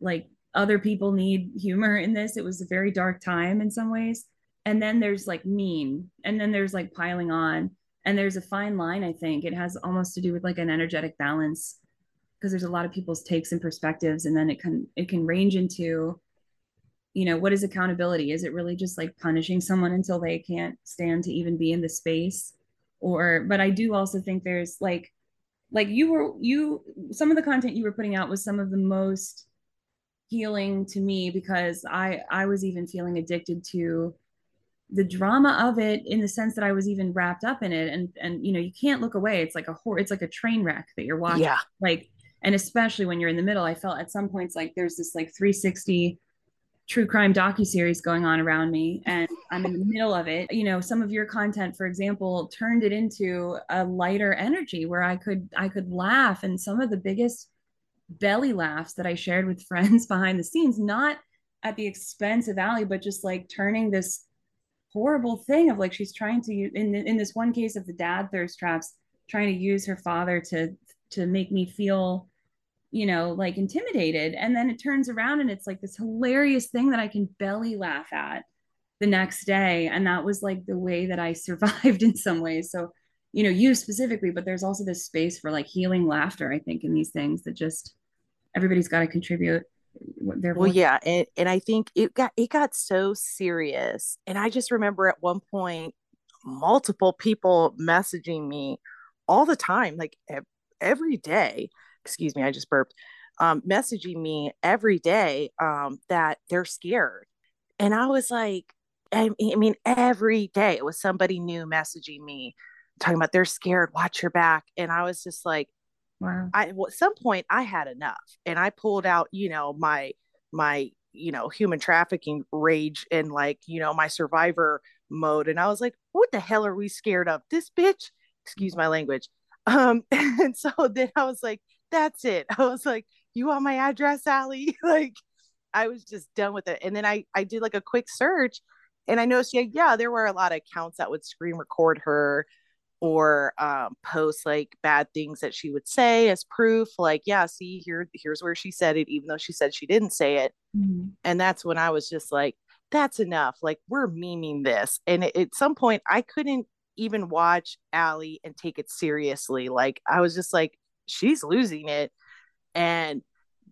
like other people need humor in this. It was a very dark time in some ways. And then there's like mean, and then there's like piling on. And there's a fine line, I think. It has almost to do with like an energetic balance because there's a lot of people's takes and perspectives. And then it can it can range into, you know, what is accountability? Is it really just like punishing someone until they can't stand to even be in the space? Or but I do also think there's like like you were you some of the content you were putting out was some of the most healing to me because I I was even feeling addicted to the drama of it in the sense that I was even wrapped up in it and and you know you can't look away it's like a horror it's like a train wreck that you're watching yeah like and especially when you're in the middle I felt at some points like there's this like 360 true crime docu series going on around me and I'm in the middle of it. You know some of your content for example turned it into a lighter energy where I could I could laugh. And some of the biggest belly laughs that I shared with <laughs> friends behind the scenes, not at the expense of Allie, but just like turning this horrible thing of like she's trying to in in this one case of the dad thirst traps, trying to use her father to to make me feel you know like intimidated and then it turns around and it's like this hilarious thing that I can belly laugh at the next day and that was like the way that I <laughs> survived in some ways. So you know you specifically but there's also this space for like healing laughter i think in these things that just everybody's got to contribute uh, their well yeah and, and i think it got it got so serious and i just remember at one point multiple people messaging me all the time like every day excuse me i just burped um, messaging me every day um, that they're scared and i was like I mean, every day it was somebody new messaging me talking about they're scared, watch your back. And I was just like, wow. I well, at some point I had enough. And I pulled out, you know, my my, you know, human trafficking rage and like, you know, my survivor mode. And I was like, what the hell are we scared of? This bitch, excuse my language. Um, <laughs> and so then I was like, that's it. <laughs> I was like, you want my address, Allie? <laughs> like I was just done with it. And then I I did like a quick search and I noticed, yeah, yeah, there were a lot of accounts that would screen record her or um, post like bad things that she would say as proof like yeah see here here's where she said it even though she said she didn't say it mm-hmm. and that's when i was just like that's enough like we're meaning this and it, at some point i couldn't even watch Allie and take it seriously like i was just like she's losing it and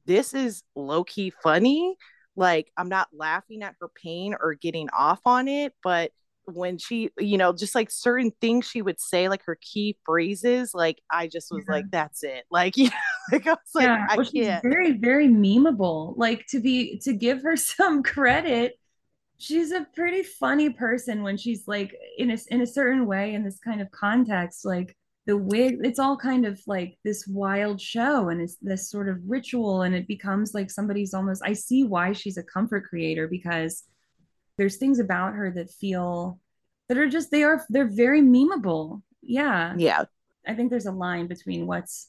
this is low-key funny like i'm not laughing at her pain or getting off on it but when she, you know, just like certain things she would say, like her key phrases, like I just was yeah. like, that's it. <laughs> Like, yeah, <laughs> like I was like, yeah. I well, can't. very, very memeable. Like to be to give her <laughs> some credit, she's a pretty funny person when she's like in a in a certain way in this kind of context. Like the wig, it's all kind of like this wild show and it's this sort of ritual, and it becomes like somebody's almost. I see why she's a comfort creator because there's things about her that feel that are just they are they're very memeable yeah yeah i think there's a line between what's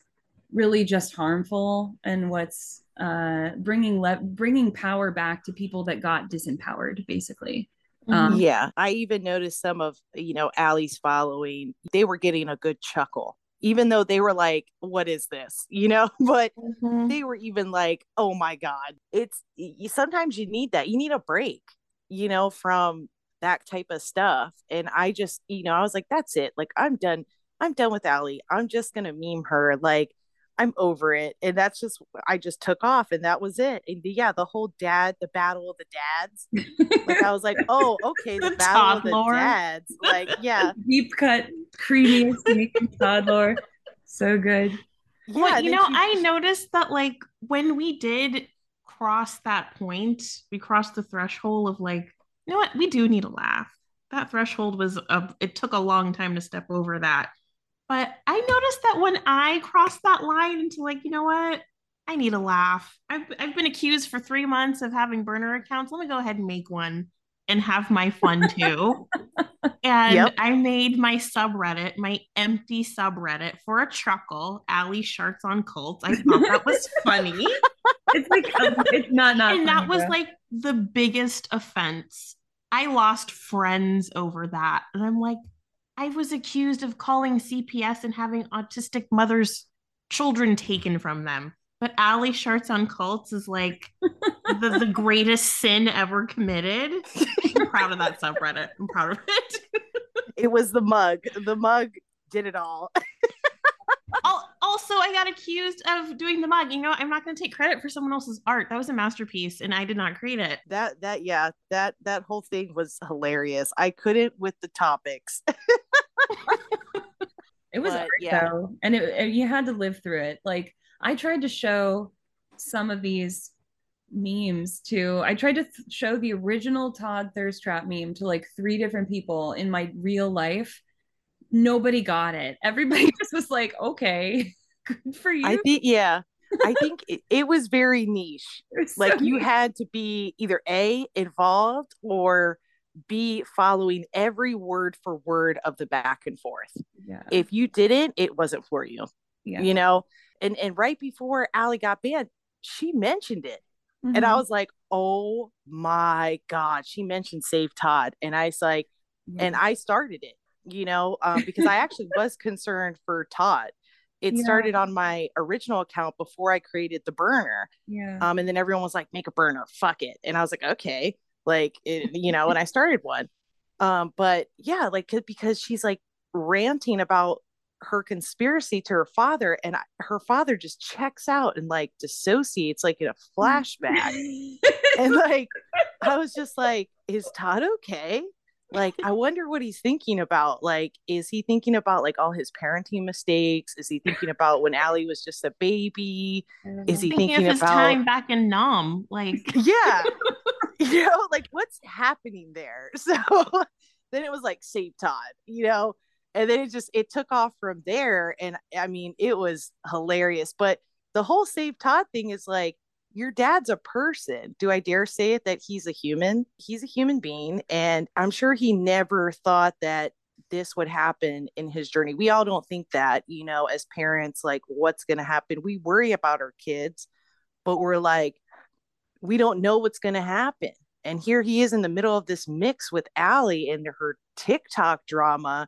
really just harmful and what's uh bringing le- bringing power back to people that got disempowered basically. Um yeah i even noticed some of you know Allie's following they were getting a good chuckle even though they were like what is this <laughs> you know but mm-hmm. they were even like oh my god it's sometimes you need that you need a break you know, from that type of stuff. And I just, you know, I was like, that's it. Like, I'm done. I'm done with Allie. I'm just going to meme her. Like, I'm over it. And that's just, I just took off and that was it. And yeah, the whole dad, the battle of the dads. like, I was like, oh, okay, <laughs> the, the battle of the dads. <laughs> Like, yeah. Deep cut, creamy, toddler. So good. Yeah, well, you know, I noticed that like when we did cross that point, we crossed the threshold of like, you know what, we do need a laugh. That threshold was a, it took a long time to step over that. But I noticed that when I crossed that line into like, you know what, I need a laugh. I've I've been accused for three months of having burner accounts. Let me go ahead and make one and have my fun <laughs> too. and yep. I made my subreddit, my empty subreddit for a chuckle, Allie Sharts on Cults. I thought that was <laughs> funny. it's like um, it's not not and that was like the biggest offense. I lost friends over that. And I'm like, I was accused of calling CPS and having autistic mothers' children taken from them. But Allie Sharts on Cults is like the, the greatest sin ever committed. I'm proud of that subreddit. I'm proud of it. <laughs> it was the mug. The mug did it all. <laughs> also, I got accused of doing the mug. You know, I'm not going to take credit for someone else's art. That was a masterpiece, and I did not create it. That that yeah, that that whole thing was hilarious. I couldn't with the topics. <laughs> it was but, yeah. though, and it, you had to live through it. Like I tried to show some of these memes to I tried to th- show the original Todd Thirst Trap meme to like three different people in my real life. Nobody got it. Everybody <laughs> just was like, okay, <laughs> good for you. I think, yeah. I think it, it, was very niche. <laughs> Like you had to be either A, involved or B, following every word for word of the back and forth. Yeah. If you didn't, it wasn't for you. Yeah. You know, and and right before Allie got banned, she mentioned it. Mm-hmm. And I mm-hmm. was like, oh my God, she mentioned Save Todd. And I was like, yeah. and I started it, you know, um, because I actually was concerned for Todd. It yeah. started on my original account before I created the burner. Yeah. Um, and then everyone was like, make a burner, fuck it. And I was like, okay. Like, it, you know, and I started one. Um, but yeah, like, because she's like ranting about her conspiracy to her father and I, her father just checks out and like dissociates like in a flashback <laughs> and like i was just like is todd okay like i wonder what he's thinking about like is he thinking about like all his parenting mistakes? Is he thinking about when Allie was just a baby? Is mm. he thinking, thinking of his about time back in nam like <laughs> yeah. <laughs> <laughs> You know like what's happening there? So then it was like save todd you know? And then it just it took off from there and i mean it was hilarious but the whole save todd thing is like your dad's a person. Do i dare say it that he's a human? He's a human being and i'm sure he never thought that this would happen in his journey. We all don't think that you know as parents like what's going to happen? We worry about our kids but we're like we don't know what's going to happen. And here he is in the middle of this mix with Allie and her TikTok drama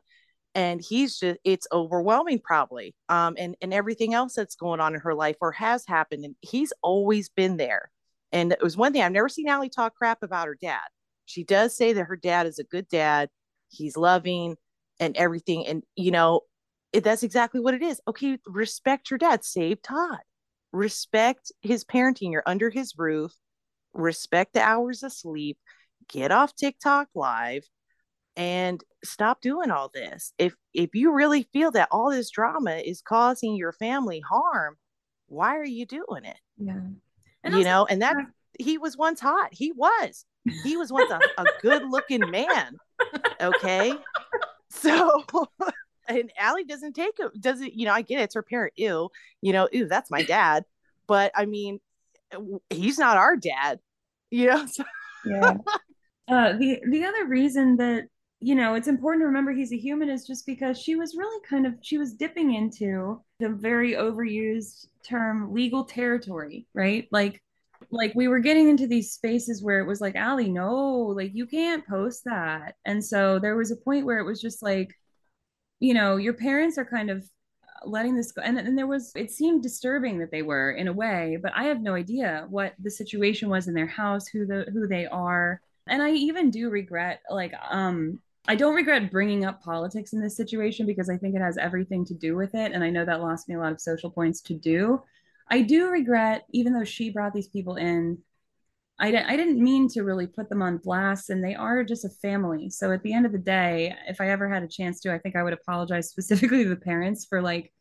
and he's just it's overwhelming probably um and and everything else that's going on in her life or has happened and he's always been there. And it was one thing i've never seen Allie talk crap about her dad. She does say that her dad is a good dad he's loving and everything and you know it, that's exactly what it is. Okay respect your dad save todd. Respect his parenting you're under his roof. Respect the hours of sleep. Get off tiktok live and stop doing all this. If if you really feel that all this drama is causing your family harm why are you doing it? Yeah. And you also, know and that he was once hot. He was. He was once a, a good looking man. Okay? So <laughs> and Allie doesn't take it doesn't you know I get it. It's her parent. Ew. You know ew that's my dad. But I mean he's not our dad. You know so. yeah. Uh the the other reason that you know, it's important to remember he's a human is just because she was really kind of she was dipping into the very overused term legal territory, right? Like like we were getting into these spaces where it was like, Allie, no, like you can't post that. And so there was a point where it was just like, you know, your parents are kind of letting this go and, and there was it seemed disturbing that they were in a way but i have no idea what the situation was in their house who the who they are and i even do regret like um I don't regret bringing up politics in this situation because I think it has everything to do with it. And I know that lost me a lot of social points to do. I do regret, even though she brought these people in, I, I didn't mean to really put them on blast, and they are just a family. So at the end of the day, if I ever had a chance to, I think I would apologize <laughs> specifically to the parents for like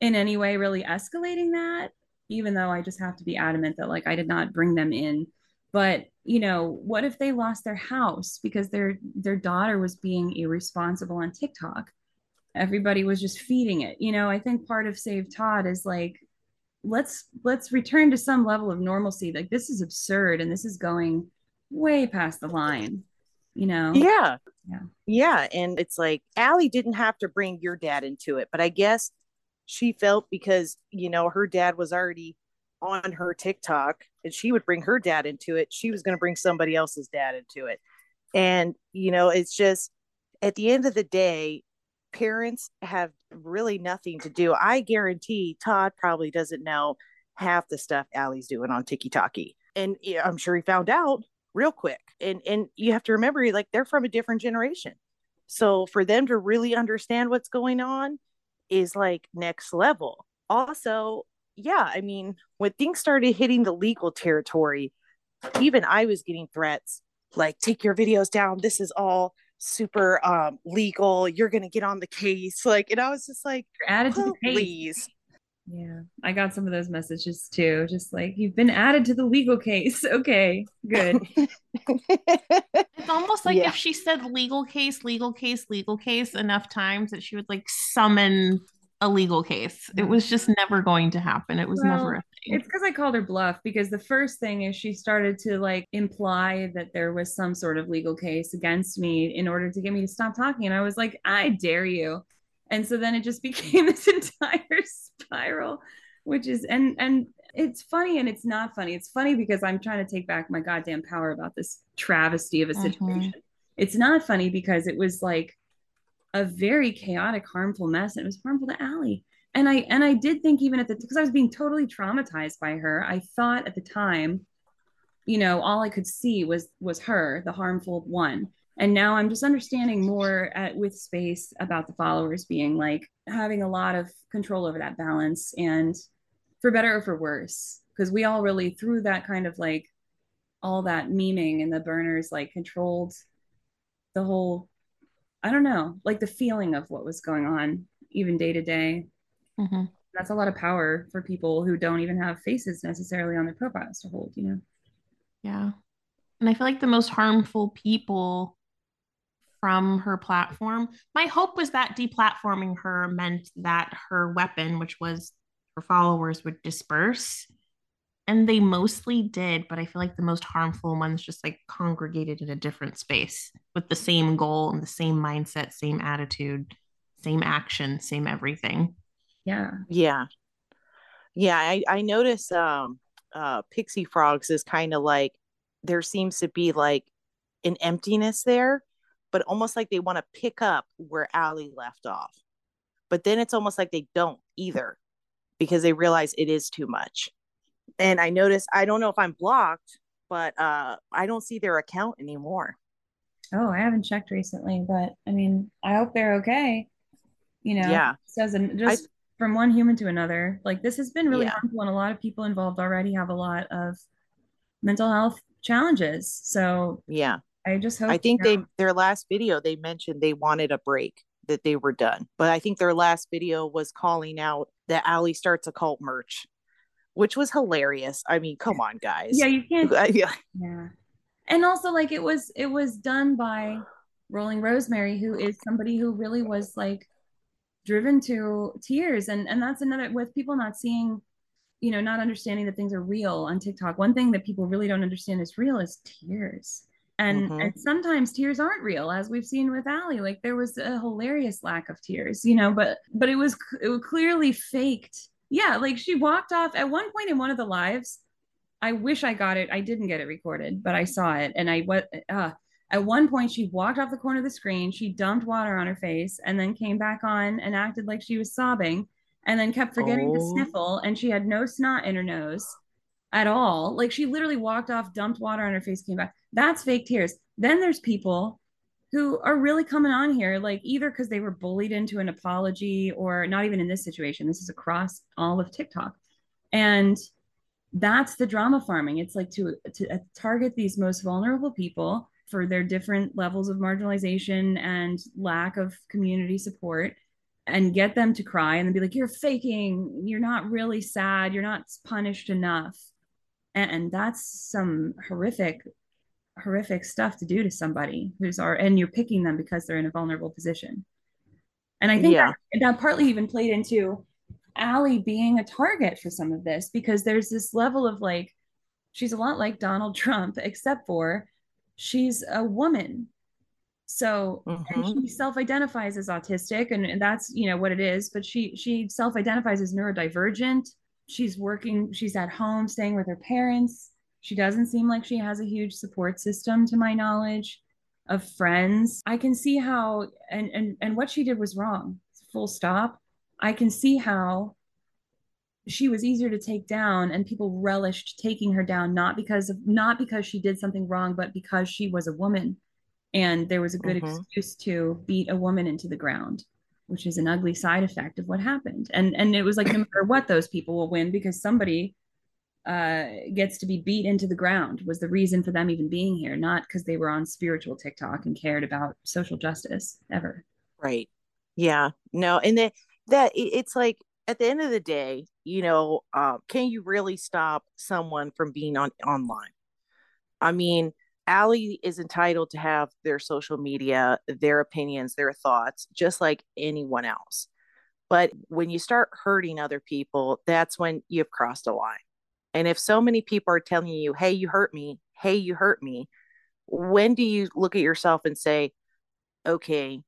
in any way really escalating that, even though I just have to be adamant that like I did not bring them in but you know what if they lost their house because their their daughter was being irresponsible on tiktok everybody was just feeding it you know i think part of save todd is like let's let's return to some level of normalcy like this is absurd and this is going way past the line you know? Yeah. Yeah. Yeah. And it's like Allie didn't have to bring your dad into it, but I guess she felt because, you know, her dad was already on her TikTok and she would bring her dad into it, she was going to bring somebody else's dad into it. And, you know, it's just at the end of the day, parents have really nothing to do. I guarantee Todd probably doesn't know half the stuff Allie's doing on TikTok. And I'm sure he found out real quick. And and you have to remember like they're from a different generation. So for them to really understand what's going on is like next level. Also, yeah, I mean, when things started hitting the legal territory, even I was getting threats like take your videos down. This is all super um legal. You're gonna get on the case. Like, and I was just like, You're added to the case. please. Yeah, I got some of those messages too. Just like you've been added to the legal case. <laughs> Okay, good. <laughs> It's almost like Yeah. if she said legal case, legal case, legal case enough times that she would like summon a legal case. It was just never going to happen. It was Well, never a thing. It's because I called her bluff because the first thing is she started to like imply that there was some sort of legal case against me in order to get me to stop talking. And I was like, I dare you. And so then it just <laughs> became this entire spiral, which is and and it's funny and it's not funny. It's funny because I'm trying to take back my goddamn power about this travesty of a Mhm. situation. It's not funny because it was like a very chaotic, harmful mess. And it was harmful to Allie and I and I did think even at the because I was being totally traumatized by her. I thought at the time, you know, all I could see was was her, the harmful one. And now I'm just understanding more at, with space about the followers being like having a lot of control over that balance and for better or for worse because we all really through that kind of like all that memeing and the burners like controlled the whole I don't know, like the feeling of what was going on even day to day Mhm. that's a lot of power for people who don't even have faces necessarily on their profiles to hold, you know? Yeah. And I feel like the most harmful people from her platform, my hope was that deplatforming her meant that her weapon, which was her followers, would disperse. And they mostly did, but I feel like the most harmful ones just like congregated in a different space with the same goal and the same mindset, same attitude, same action, same everything. Yeah. Yeah. Yeah, I I notice um uh Pixie Frogs is kind of like there seems to be like an emptiness there, but almost like they want to pick up where Allie left off. But then it's almost like they don't either because they realize it is too much. And I noticed I don't know if I'm blocked, but uh I don't see their account anymore. Oh, I haven't checked recently, but I mean, I hope they're okay. You know, Yeah. says and just from one human to another, like this has been really Yeah. harmful, and a lot of people involved already have a lot of mental health challenges. So Yeah. I just hope I think you they their last video they mentioned they wanted a break that they were done. But I think their last video was calling out that Allie starts a cult merch, which was hilarious. I mean, come on, guys. yeah, you can't <laughs> yeah. Yeah. And also like it was it was done by Rolling Rosemary, who is somebody who really was like driven to tears. And and that's another with people not seeing, you know, not understanding that things are real on TikTok. One thing that people really don't understand is real is tears. And Mhm. and sometimes tears aren't real, as we've seen with Allie. Like there was a hilarious lack of tears, you know, but but it was it was clearly faked. Yeah, like she walked off at one point in one of the lives. I wish I got it. I didn't get it recorded, but I saw it, and I what uh, at one point she walked off the corner of the screen. She dumped water on her face, and then came back on and acted like she was sobbing, and then kept forgetting to Oh. sniffle, and she had no snot in her nose at all. Like she literally walked off, dumped water on her face, came back. That's fake tears. Then there's people who are really coming on here, like either because they were bullied into an apology, or not even in this situation. This is across all of TikTok, and that's the drama farming. It's like to to uh, target these most vulnerable people for their different levels of marginalization and lack of community support and get them to cry and then be like you're faking. You're not really sad. You're not punished enough. And, and that's some horrific horrific stuff to do to somebody who's are and you're picking them because they're in a vulnerable position and i think Yeah. that, that partly even played into Allie being a target for some of this because there's this level of like she's a lot like Donald Trump except for she's a woman So mm-hmm. she self-identifies as autistic, and, and that's you know what it is. But she she self-identifies as neurodivergent. She's working. She's at home, staying with her parents. She doesn't seem like she has a huge support system, to my knowledge, of friends. I can see how, and and and what she did was wrong. Full stop. I can see how she was easier to take down and people relished taking her down not because of not because she did something wrong but because she was a woman and there was a good mm-hmm. excuse to beat a woman into the ground which is an ugly side effect of what happened and and it was like no matter what those people will win because somebody uh, gets to be beat into the ground was the reason for them even being here not because they were on spiritual tiktok and cared about social justice ever right yeah no and that that it's like at the end of the day you know uh, can you really stop someone from being on online i mean Allie is entitled to have their social media, their opinions, their thoughts, just like anyone else. But when you start hurting other people, that's when you've crossed a line. And if so many people are telling you, hey, you hurt me, hey, you hurt me, when do you look at yourself and say, okay,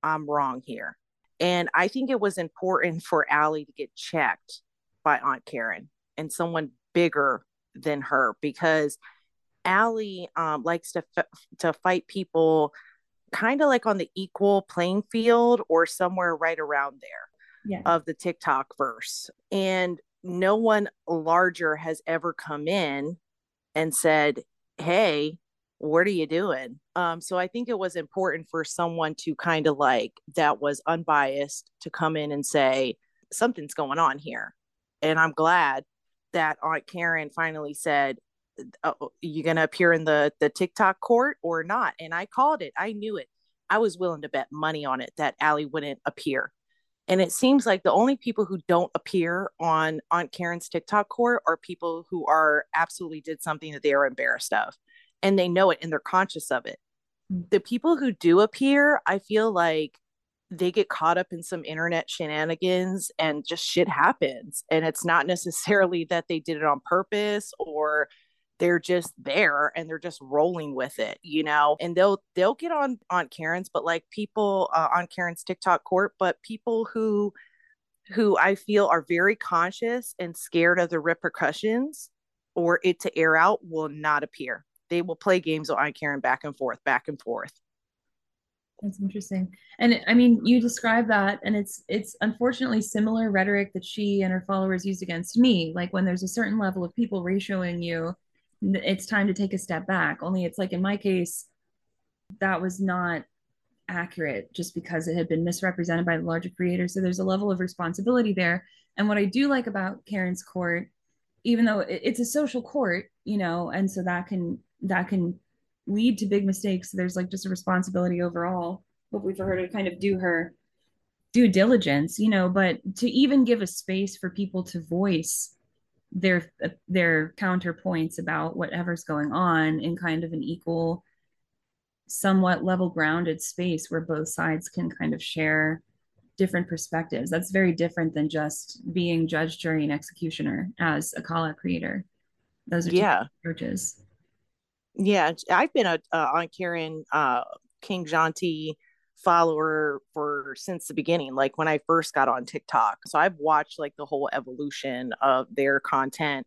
I'm wrong here? And I think it was important for Allie to get checked by Aunt Karen and someone bigger than her because Allie um, likes to f- to fight people kind of like on the equal playing field or somewhere right around there yeah. of the TikTok verse. And no one larger has ever come in and said, Hey, what are you doing? Um, so I think it was important for someone to kind of like that was unbiased to come in and say, something's going on here. And I'm glad that Aunt Karen finally said, uh, you going to appear in the the TikTok court or not? And I called it. I knew it. I was willing to bet money on it that Allie wouldn't appear. And it seems like the only people who don't appear on Aunt Karen's TikTok court are people who are absolutely did something that they are embarrassed of, and they know it and they're conscious of it. Hmm. The people who do appear, I feel like they get caught up in some internet shenanigans and just shit happens and it's not necessarily that they did it on purpose or they're just there and they're just rolling with it you know? And they'll they'll get on on karen's but like people uh, on karen's tiktok court but people who who i feel are very conscious and scared of the repercussions or it to air out will not appear. They will play games on karen back and forth back and forth. That's interesting. And i mean you describe that and it's it's unfortunately similar rhetoric that she and her followers use against me. Like when there's a certain level of people ratioing you it's time to take a step back. Only it's like in my case, that was not accurate just because it had been misrepresented by the larger creator. So there's a level of responsibility there. And what I do like about Karen's court, even though it's a social court, you know, and so that can that can lead to big mistakes. There's like just a responsibility overall, hopefully for her to kind of do her due diligence, you know, but to even give a space for people to voice their their counterpoints about whatever's going on in kind of an equal somewhat level grounded space where both sides can kind of share different perspectives. That's very different than just being judge jury and executioner as a kala creator. Those are yeah. approaches. Yeah i've been a, uh, Aunt Karen uh, king Janti follower for since the beginning like when i first got on tiktok. So i've watched like the whole evolution of their content.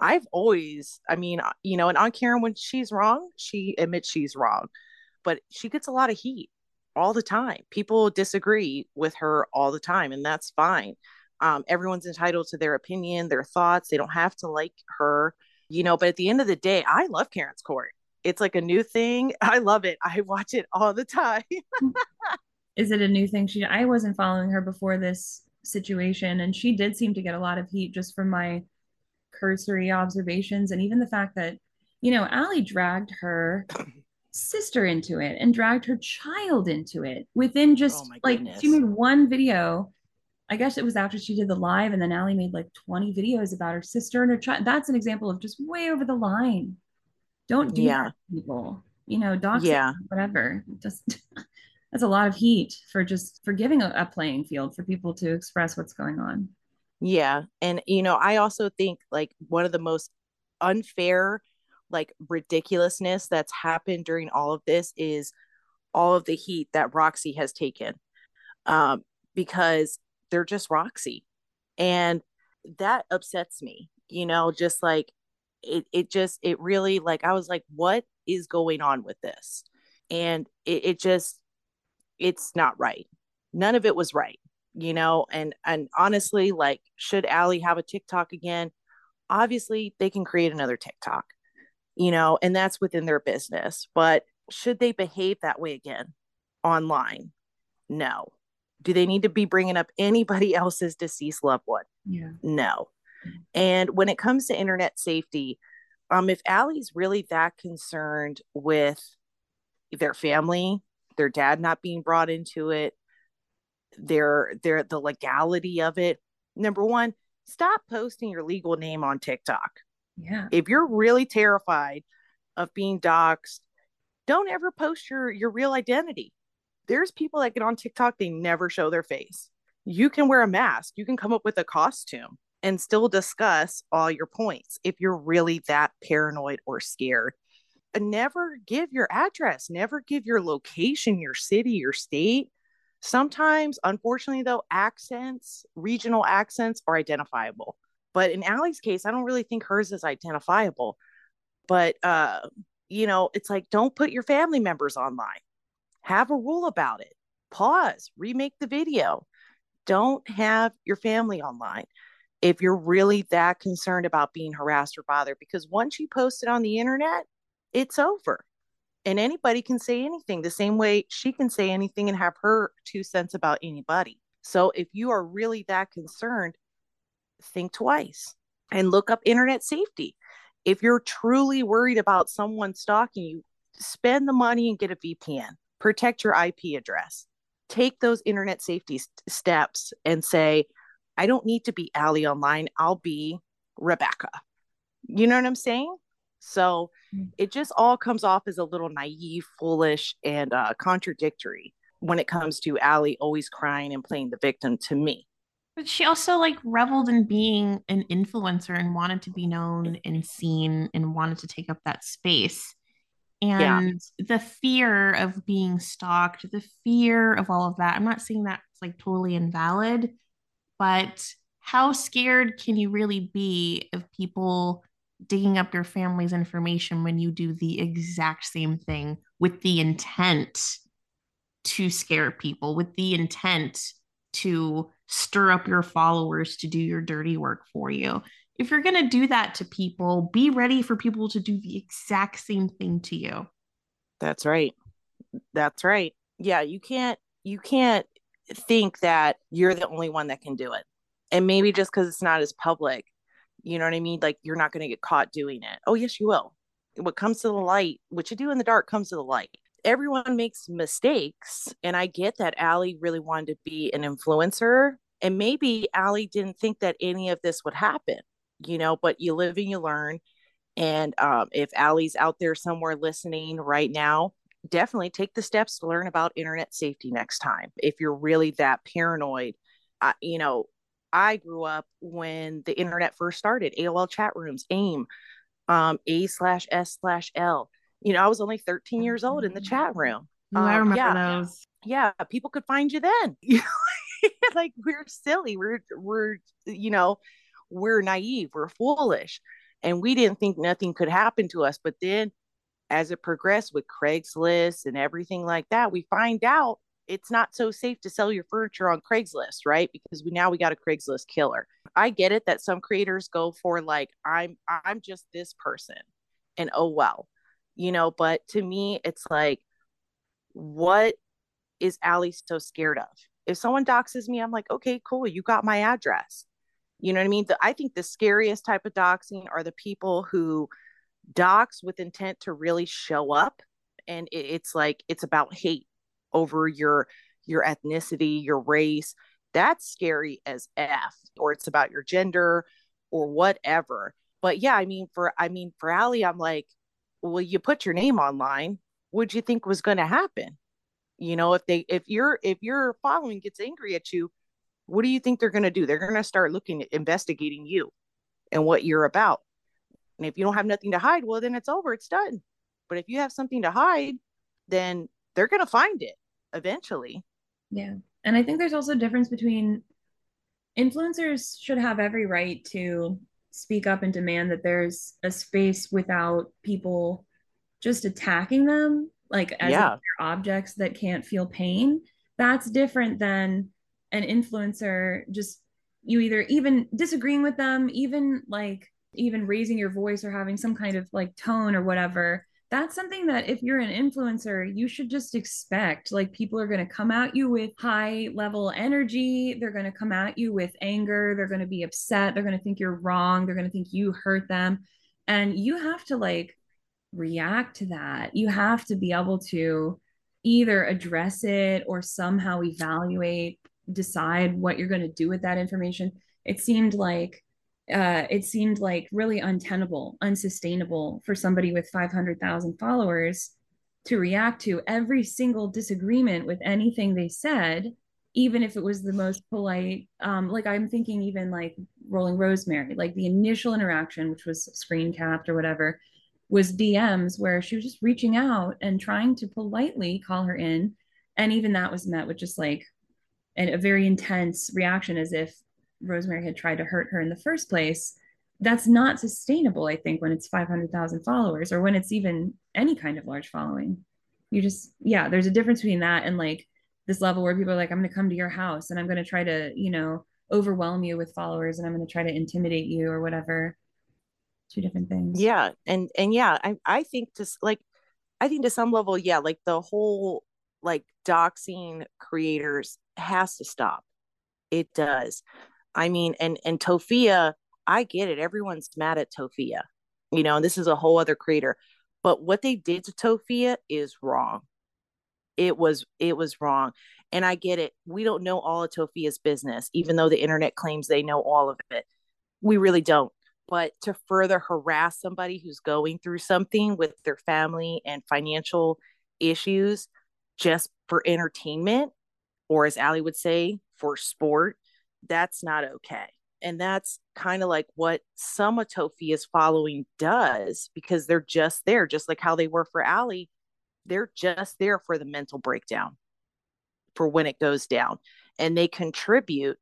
I've always i mean uh, you know and Aunt Karen when she's wrong she admits she's wrong but she gets a lot of heat all the time. People disagree with her all the time and that's fine. Um, everyone's entitled to their opinion their thoughts. They don't have to like her you know but at the end of the day i love karen's court it's like a new thing. <laughs> I love it. I watch it all the time. Hmm. <laughs> Is it a new thing? She I wasn't following her before this situation and she did seem to get a lot of heat just from my cursory observations and even the fact that you know Allie dragged her <coughs> sister into it and dragged her child into it within just oh like she made one video I guess it was after she did the live and then Allie made like 20 videos about her sister and her child. That's an example of just way over the line. Don't do yeah. that people. You know, dogs, yeah. whatever. Just <laughs> that's a lot of heat for just for giving a, a playing field for people to express what's going on. Yeah. And you know, I also think like one of the most unfair like ridiculousness that's happened during all of this is all of the heat that Roxy has taken um, because they're just Roxy. And that upsets me, you know, just like it, it just, it really like, I was like, what is going on with this? And it, it just, it's not right. None of it was right, you know, and, and honestly, like, should Allie have a TikTok again? Obviously, they can create another TikTok, you know, and that's within their business. But should they behave that way again online? No. Do they need to be bringing up anybody <laughs> else's deceased loved one? Yeah. No. And when it comes to internet safety, um, if Allie's really that concerned with their family, their dad not being brought into it, their their the legality of it, number one, stop posting your legal name on TikTok. Yeah. If you're really terrified of being doxxed, don't ever post your your real identity. There's people that get on TikTok, they never show their face. You can wear a mask, you can come up with a costume and still discuss all your points if you're really that paranoid or scared. And never give your address, never give your location, your city, your state. Sometimes, unfortunately, though, accents, regional accents are identifiable. But in Allie's case, I don't really think hers is identifiable. But, uh, you know, it's like, don't put your family members online. Have a rule about it. Pause, remake the video. Don't have your family online if you're really that concerned about being harassed or bothered, because once you post it on the internet, it's over. And anybody can say anything the same way she can say anything and have her two cents about anybody. So if you are really that concerned, think twice and look up internet safety. If you're truly worried about someone stalking you, spend the money and get a VPN, protect your IP address, take those internet safety st- steps and say, I don't need to be Allie online. I'll be Rebecca. You know what I'm saying? So mm. it just all comes off as a little naive, foolish, and uh, contradictory when it comes to Allie always crying and playing the victim to me. But she also like reveled in being an influencer and wanted to be known and seen and wanted to take up that space. And yeah. the fear of being stalked, the fear of all of that, I'm not saying that's like totally invalid, but how scared can you really be of people digging up your family's information when you do the exact same thing with the intent to scare people, with the intent to stir up your followers to do your dirty work for you? If you're going to do that to people, be ready for people to do the exact same thing to you. That's right. That's right. Yeah, you can't you can't think that you're the only one that can do it. And maybe just because it's not as public, you know what I mean? Like you're not going to get caught doing it. Oh, yes, you will. What comes to the light, what you do in the dark comes to the light. Everyone makes mistakes. And I get that Allie really wanted to be an influencer. And maybe Allie didn't think that any of this would happen, you know, but you live and you learn. And um, if Allie's out there somewhere listening right now, definitely take the steps to learn about internet safety next time. If you're really that paranoid, uh, you know, I grew up when the internet first started, AOL chat rooms, AIM, um, A slash S slash L. You know, I was only 13 years old in the chat room. Um, I remember yeah, those. Yeah, people could find you then. <laughs> <laughs> like we're silly. We're we're you know, we're naive. We're foolish, and we didn't think nothing could happen to us. But then as it progressed with Craigslist and everything like that, we find out it's not so safe to sell your furniture on Craigslist, right? Because we now we got a Craigslist killer. I get it that some creators go for like I'm I'm just this person and oh well. You know, but to me it's like what is Allie so scared of? If someone doxes me, I'm like, okay, cool, you got my address. You know what I mean? The, I think the scariest type of doxing are the people who dox with intent to really show up. And it, it's like it's about hate over your your ethnicity your race. That's scary as f or it's about your gender or whatever. But yeah i mean for i mean for Allie, i'm like well you put your name online. What'd you think was going to happen? You know if they if your if your following gets angry at you what do you think they're going to do? They're going to start looking at investigating you and what you're about and if you don't have nothing to hide, well, then it's over, it's done. But if you have something to hide, then they're going to find it eventually. Yeah. And I think there's also a difference between influencers should have every right to speak up and demand that there's a space without people just attacking them like as yeah. objects that can't feel pain that's different than an influencer just you either even disagreeing with them even like even raising your voice or having some kind of like tone or whatever that's something that if you're an influencer you should just expect like people are going to come at you with high level energy they're going to come at you with anger they're going to be upset they're going to think you're wrong they're going to think you hurt them. And you have to like react to that. You have to be able to either address it or somehow evaluate decide what you're going to do with that information. It seemed like uh, it seemed like really untenable, unsustainable for somebody with 500,000 followers to react to every single disagreement with anything they said, even if it was the most polite. Um, like I'm thinking, even like Rolling Rosemary, like the initial interaction, which was screen capped or whatever, was DMs where she was just reaching out and trying to politely call her in. And even that was met with just like and a very intense reaction as if Rosemary had tried to hurt her in the first place, that's not sustainable, I think, when it's 500,000 followers or when it's even any kind of large following. You just, yeah, there's a difference between that and like this level where people are like, I'm going to come to your house and I'm going to try to, you know, overwhelm you with followers and I'm going to try to intimidate you or whatever. Two different things. Yeah. And, and yeah, I, I think just like, I think to some level, yeah, like the whole like doxing creators has to stop. It does. I mean, and and Tofia, I get it. Everyone's mad at Tofia, you know, and this is a whole other creator. But what they did to Tofia is wrong. It was it was wrong. And I get it. We don't know all of Tofia's business, even though the internet claims they know all of it. We really don't. But to further harass somebody who's going through something with their family and financial issues just for entertainment, or as Allie would say, for sport, that's not okay. And that's kind of like what Tofia's following does because they're just there, just like how they were for Allie. They're just there for the mental breakdown for when it goes down. And they contribute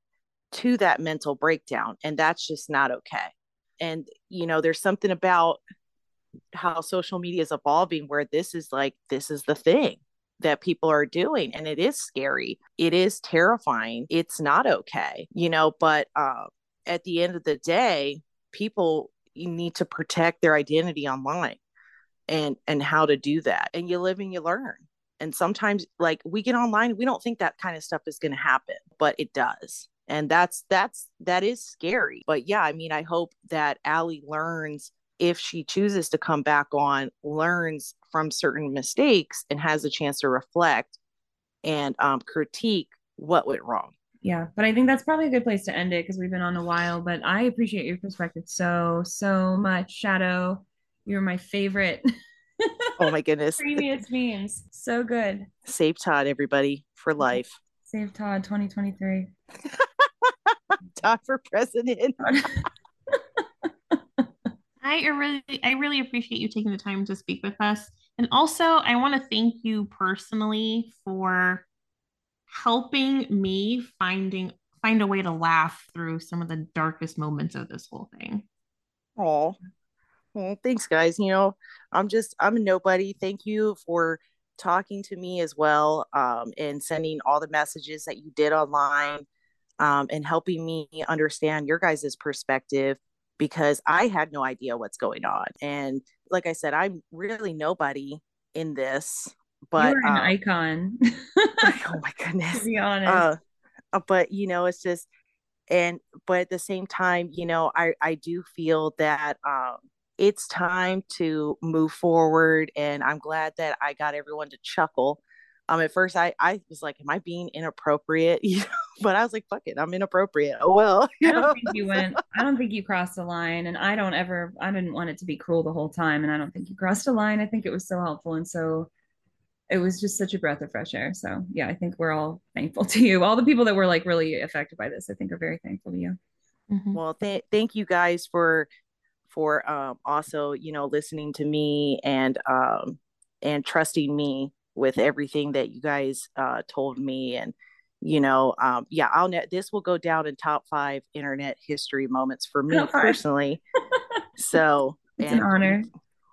to that mental breakdown. And that's just not okay. And, you know, there's something about how social media is evolving where this is like, this is the thing that people are doing and it is scary. It is terrifying. It's not okay you know but uh, at the end of the day people you need to protect their identity online and and how to do that and you live and you learn. And sometimes like we get online we don't think that kind of stuff is going to happen but it does. And that's that's that is scary. But yeah i mean i hope that Allie learns if she chooses to come back on, learns from certain mistakes and has a chance to reflect and um, critique what went wrong. Yeah, but I think that's probably a good place to end it because we've been on a while. But I appreciate your perspective so, so much. Shadow, you're my favorite. <laughs> oh my goodness. Previous memes. So good. Save Todd, everybody, for life. Save Todd 2023. <laughs> Todd for president. <laughs> I really, I really appreciate you taking the time to speak with us. And also, I want to thank you personally for helping me finding find a way to laugh through some of the darkest moments of this whole thing. Oh, well, thanks, guys. You know, I'm just I'm nobody. Thank you for talking to me as well, um, and sending all the messages that you did online, um, and helping me understand your guys' perspective because I had no idea what's going on. And like I said, I'm really nobody in this, but You're an um, icon. oh my <laughs> goodness. to be honest. Uh, uh, but you know, it's just and but at the same time, you know, I I do feel that um it's time to move forward and I'm glad that I got everyone to chuckle um at first i i was like am i being inappropriate <laughs> you know but i was like fuck it i'm inappropriate. Oh well <laughs> i don't know? think you went i don't think you crossed the line and i don't ever i didn't want it to be cruel the whole time and i don't think you crossed a line. I think it was so helpful and so it was just such a breath of fresh air. So yeah i think we're all thankful to you. All the people that were like really affected by this i think are very thankful to you. Mm-hmm. well th- thank you guys for for um also you know listening to me and um and trusting me with everything that you guys uh, told me and you know um, yeah i'll net this will go down in top five internet history moments for me personally. <laughs> So it's an honor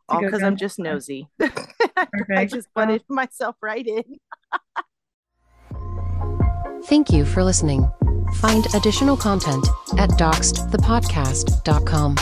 all because i'm just nosy. <laughs> I just wanted myself right in. <laughs> Thank you for listening. Find additional content at doxxedthepodcast.com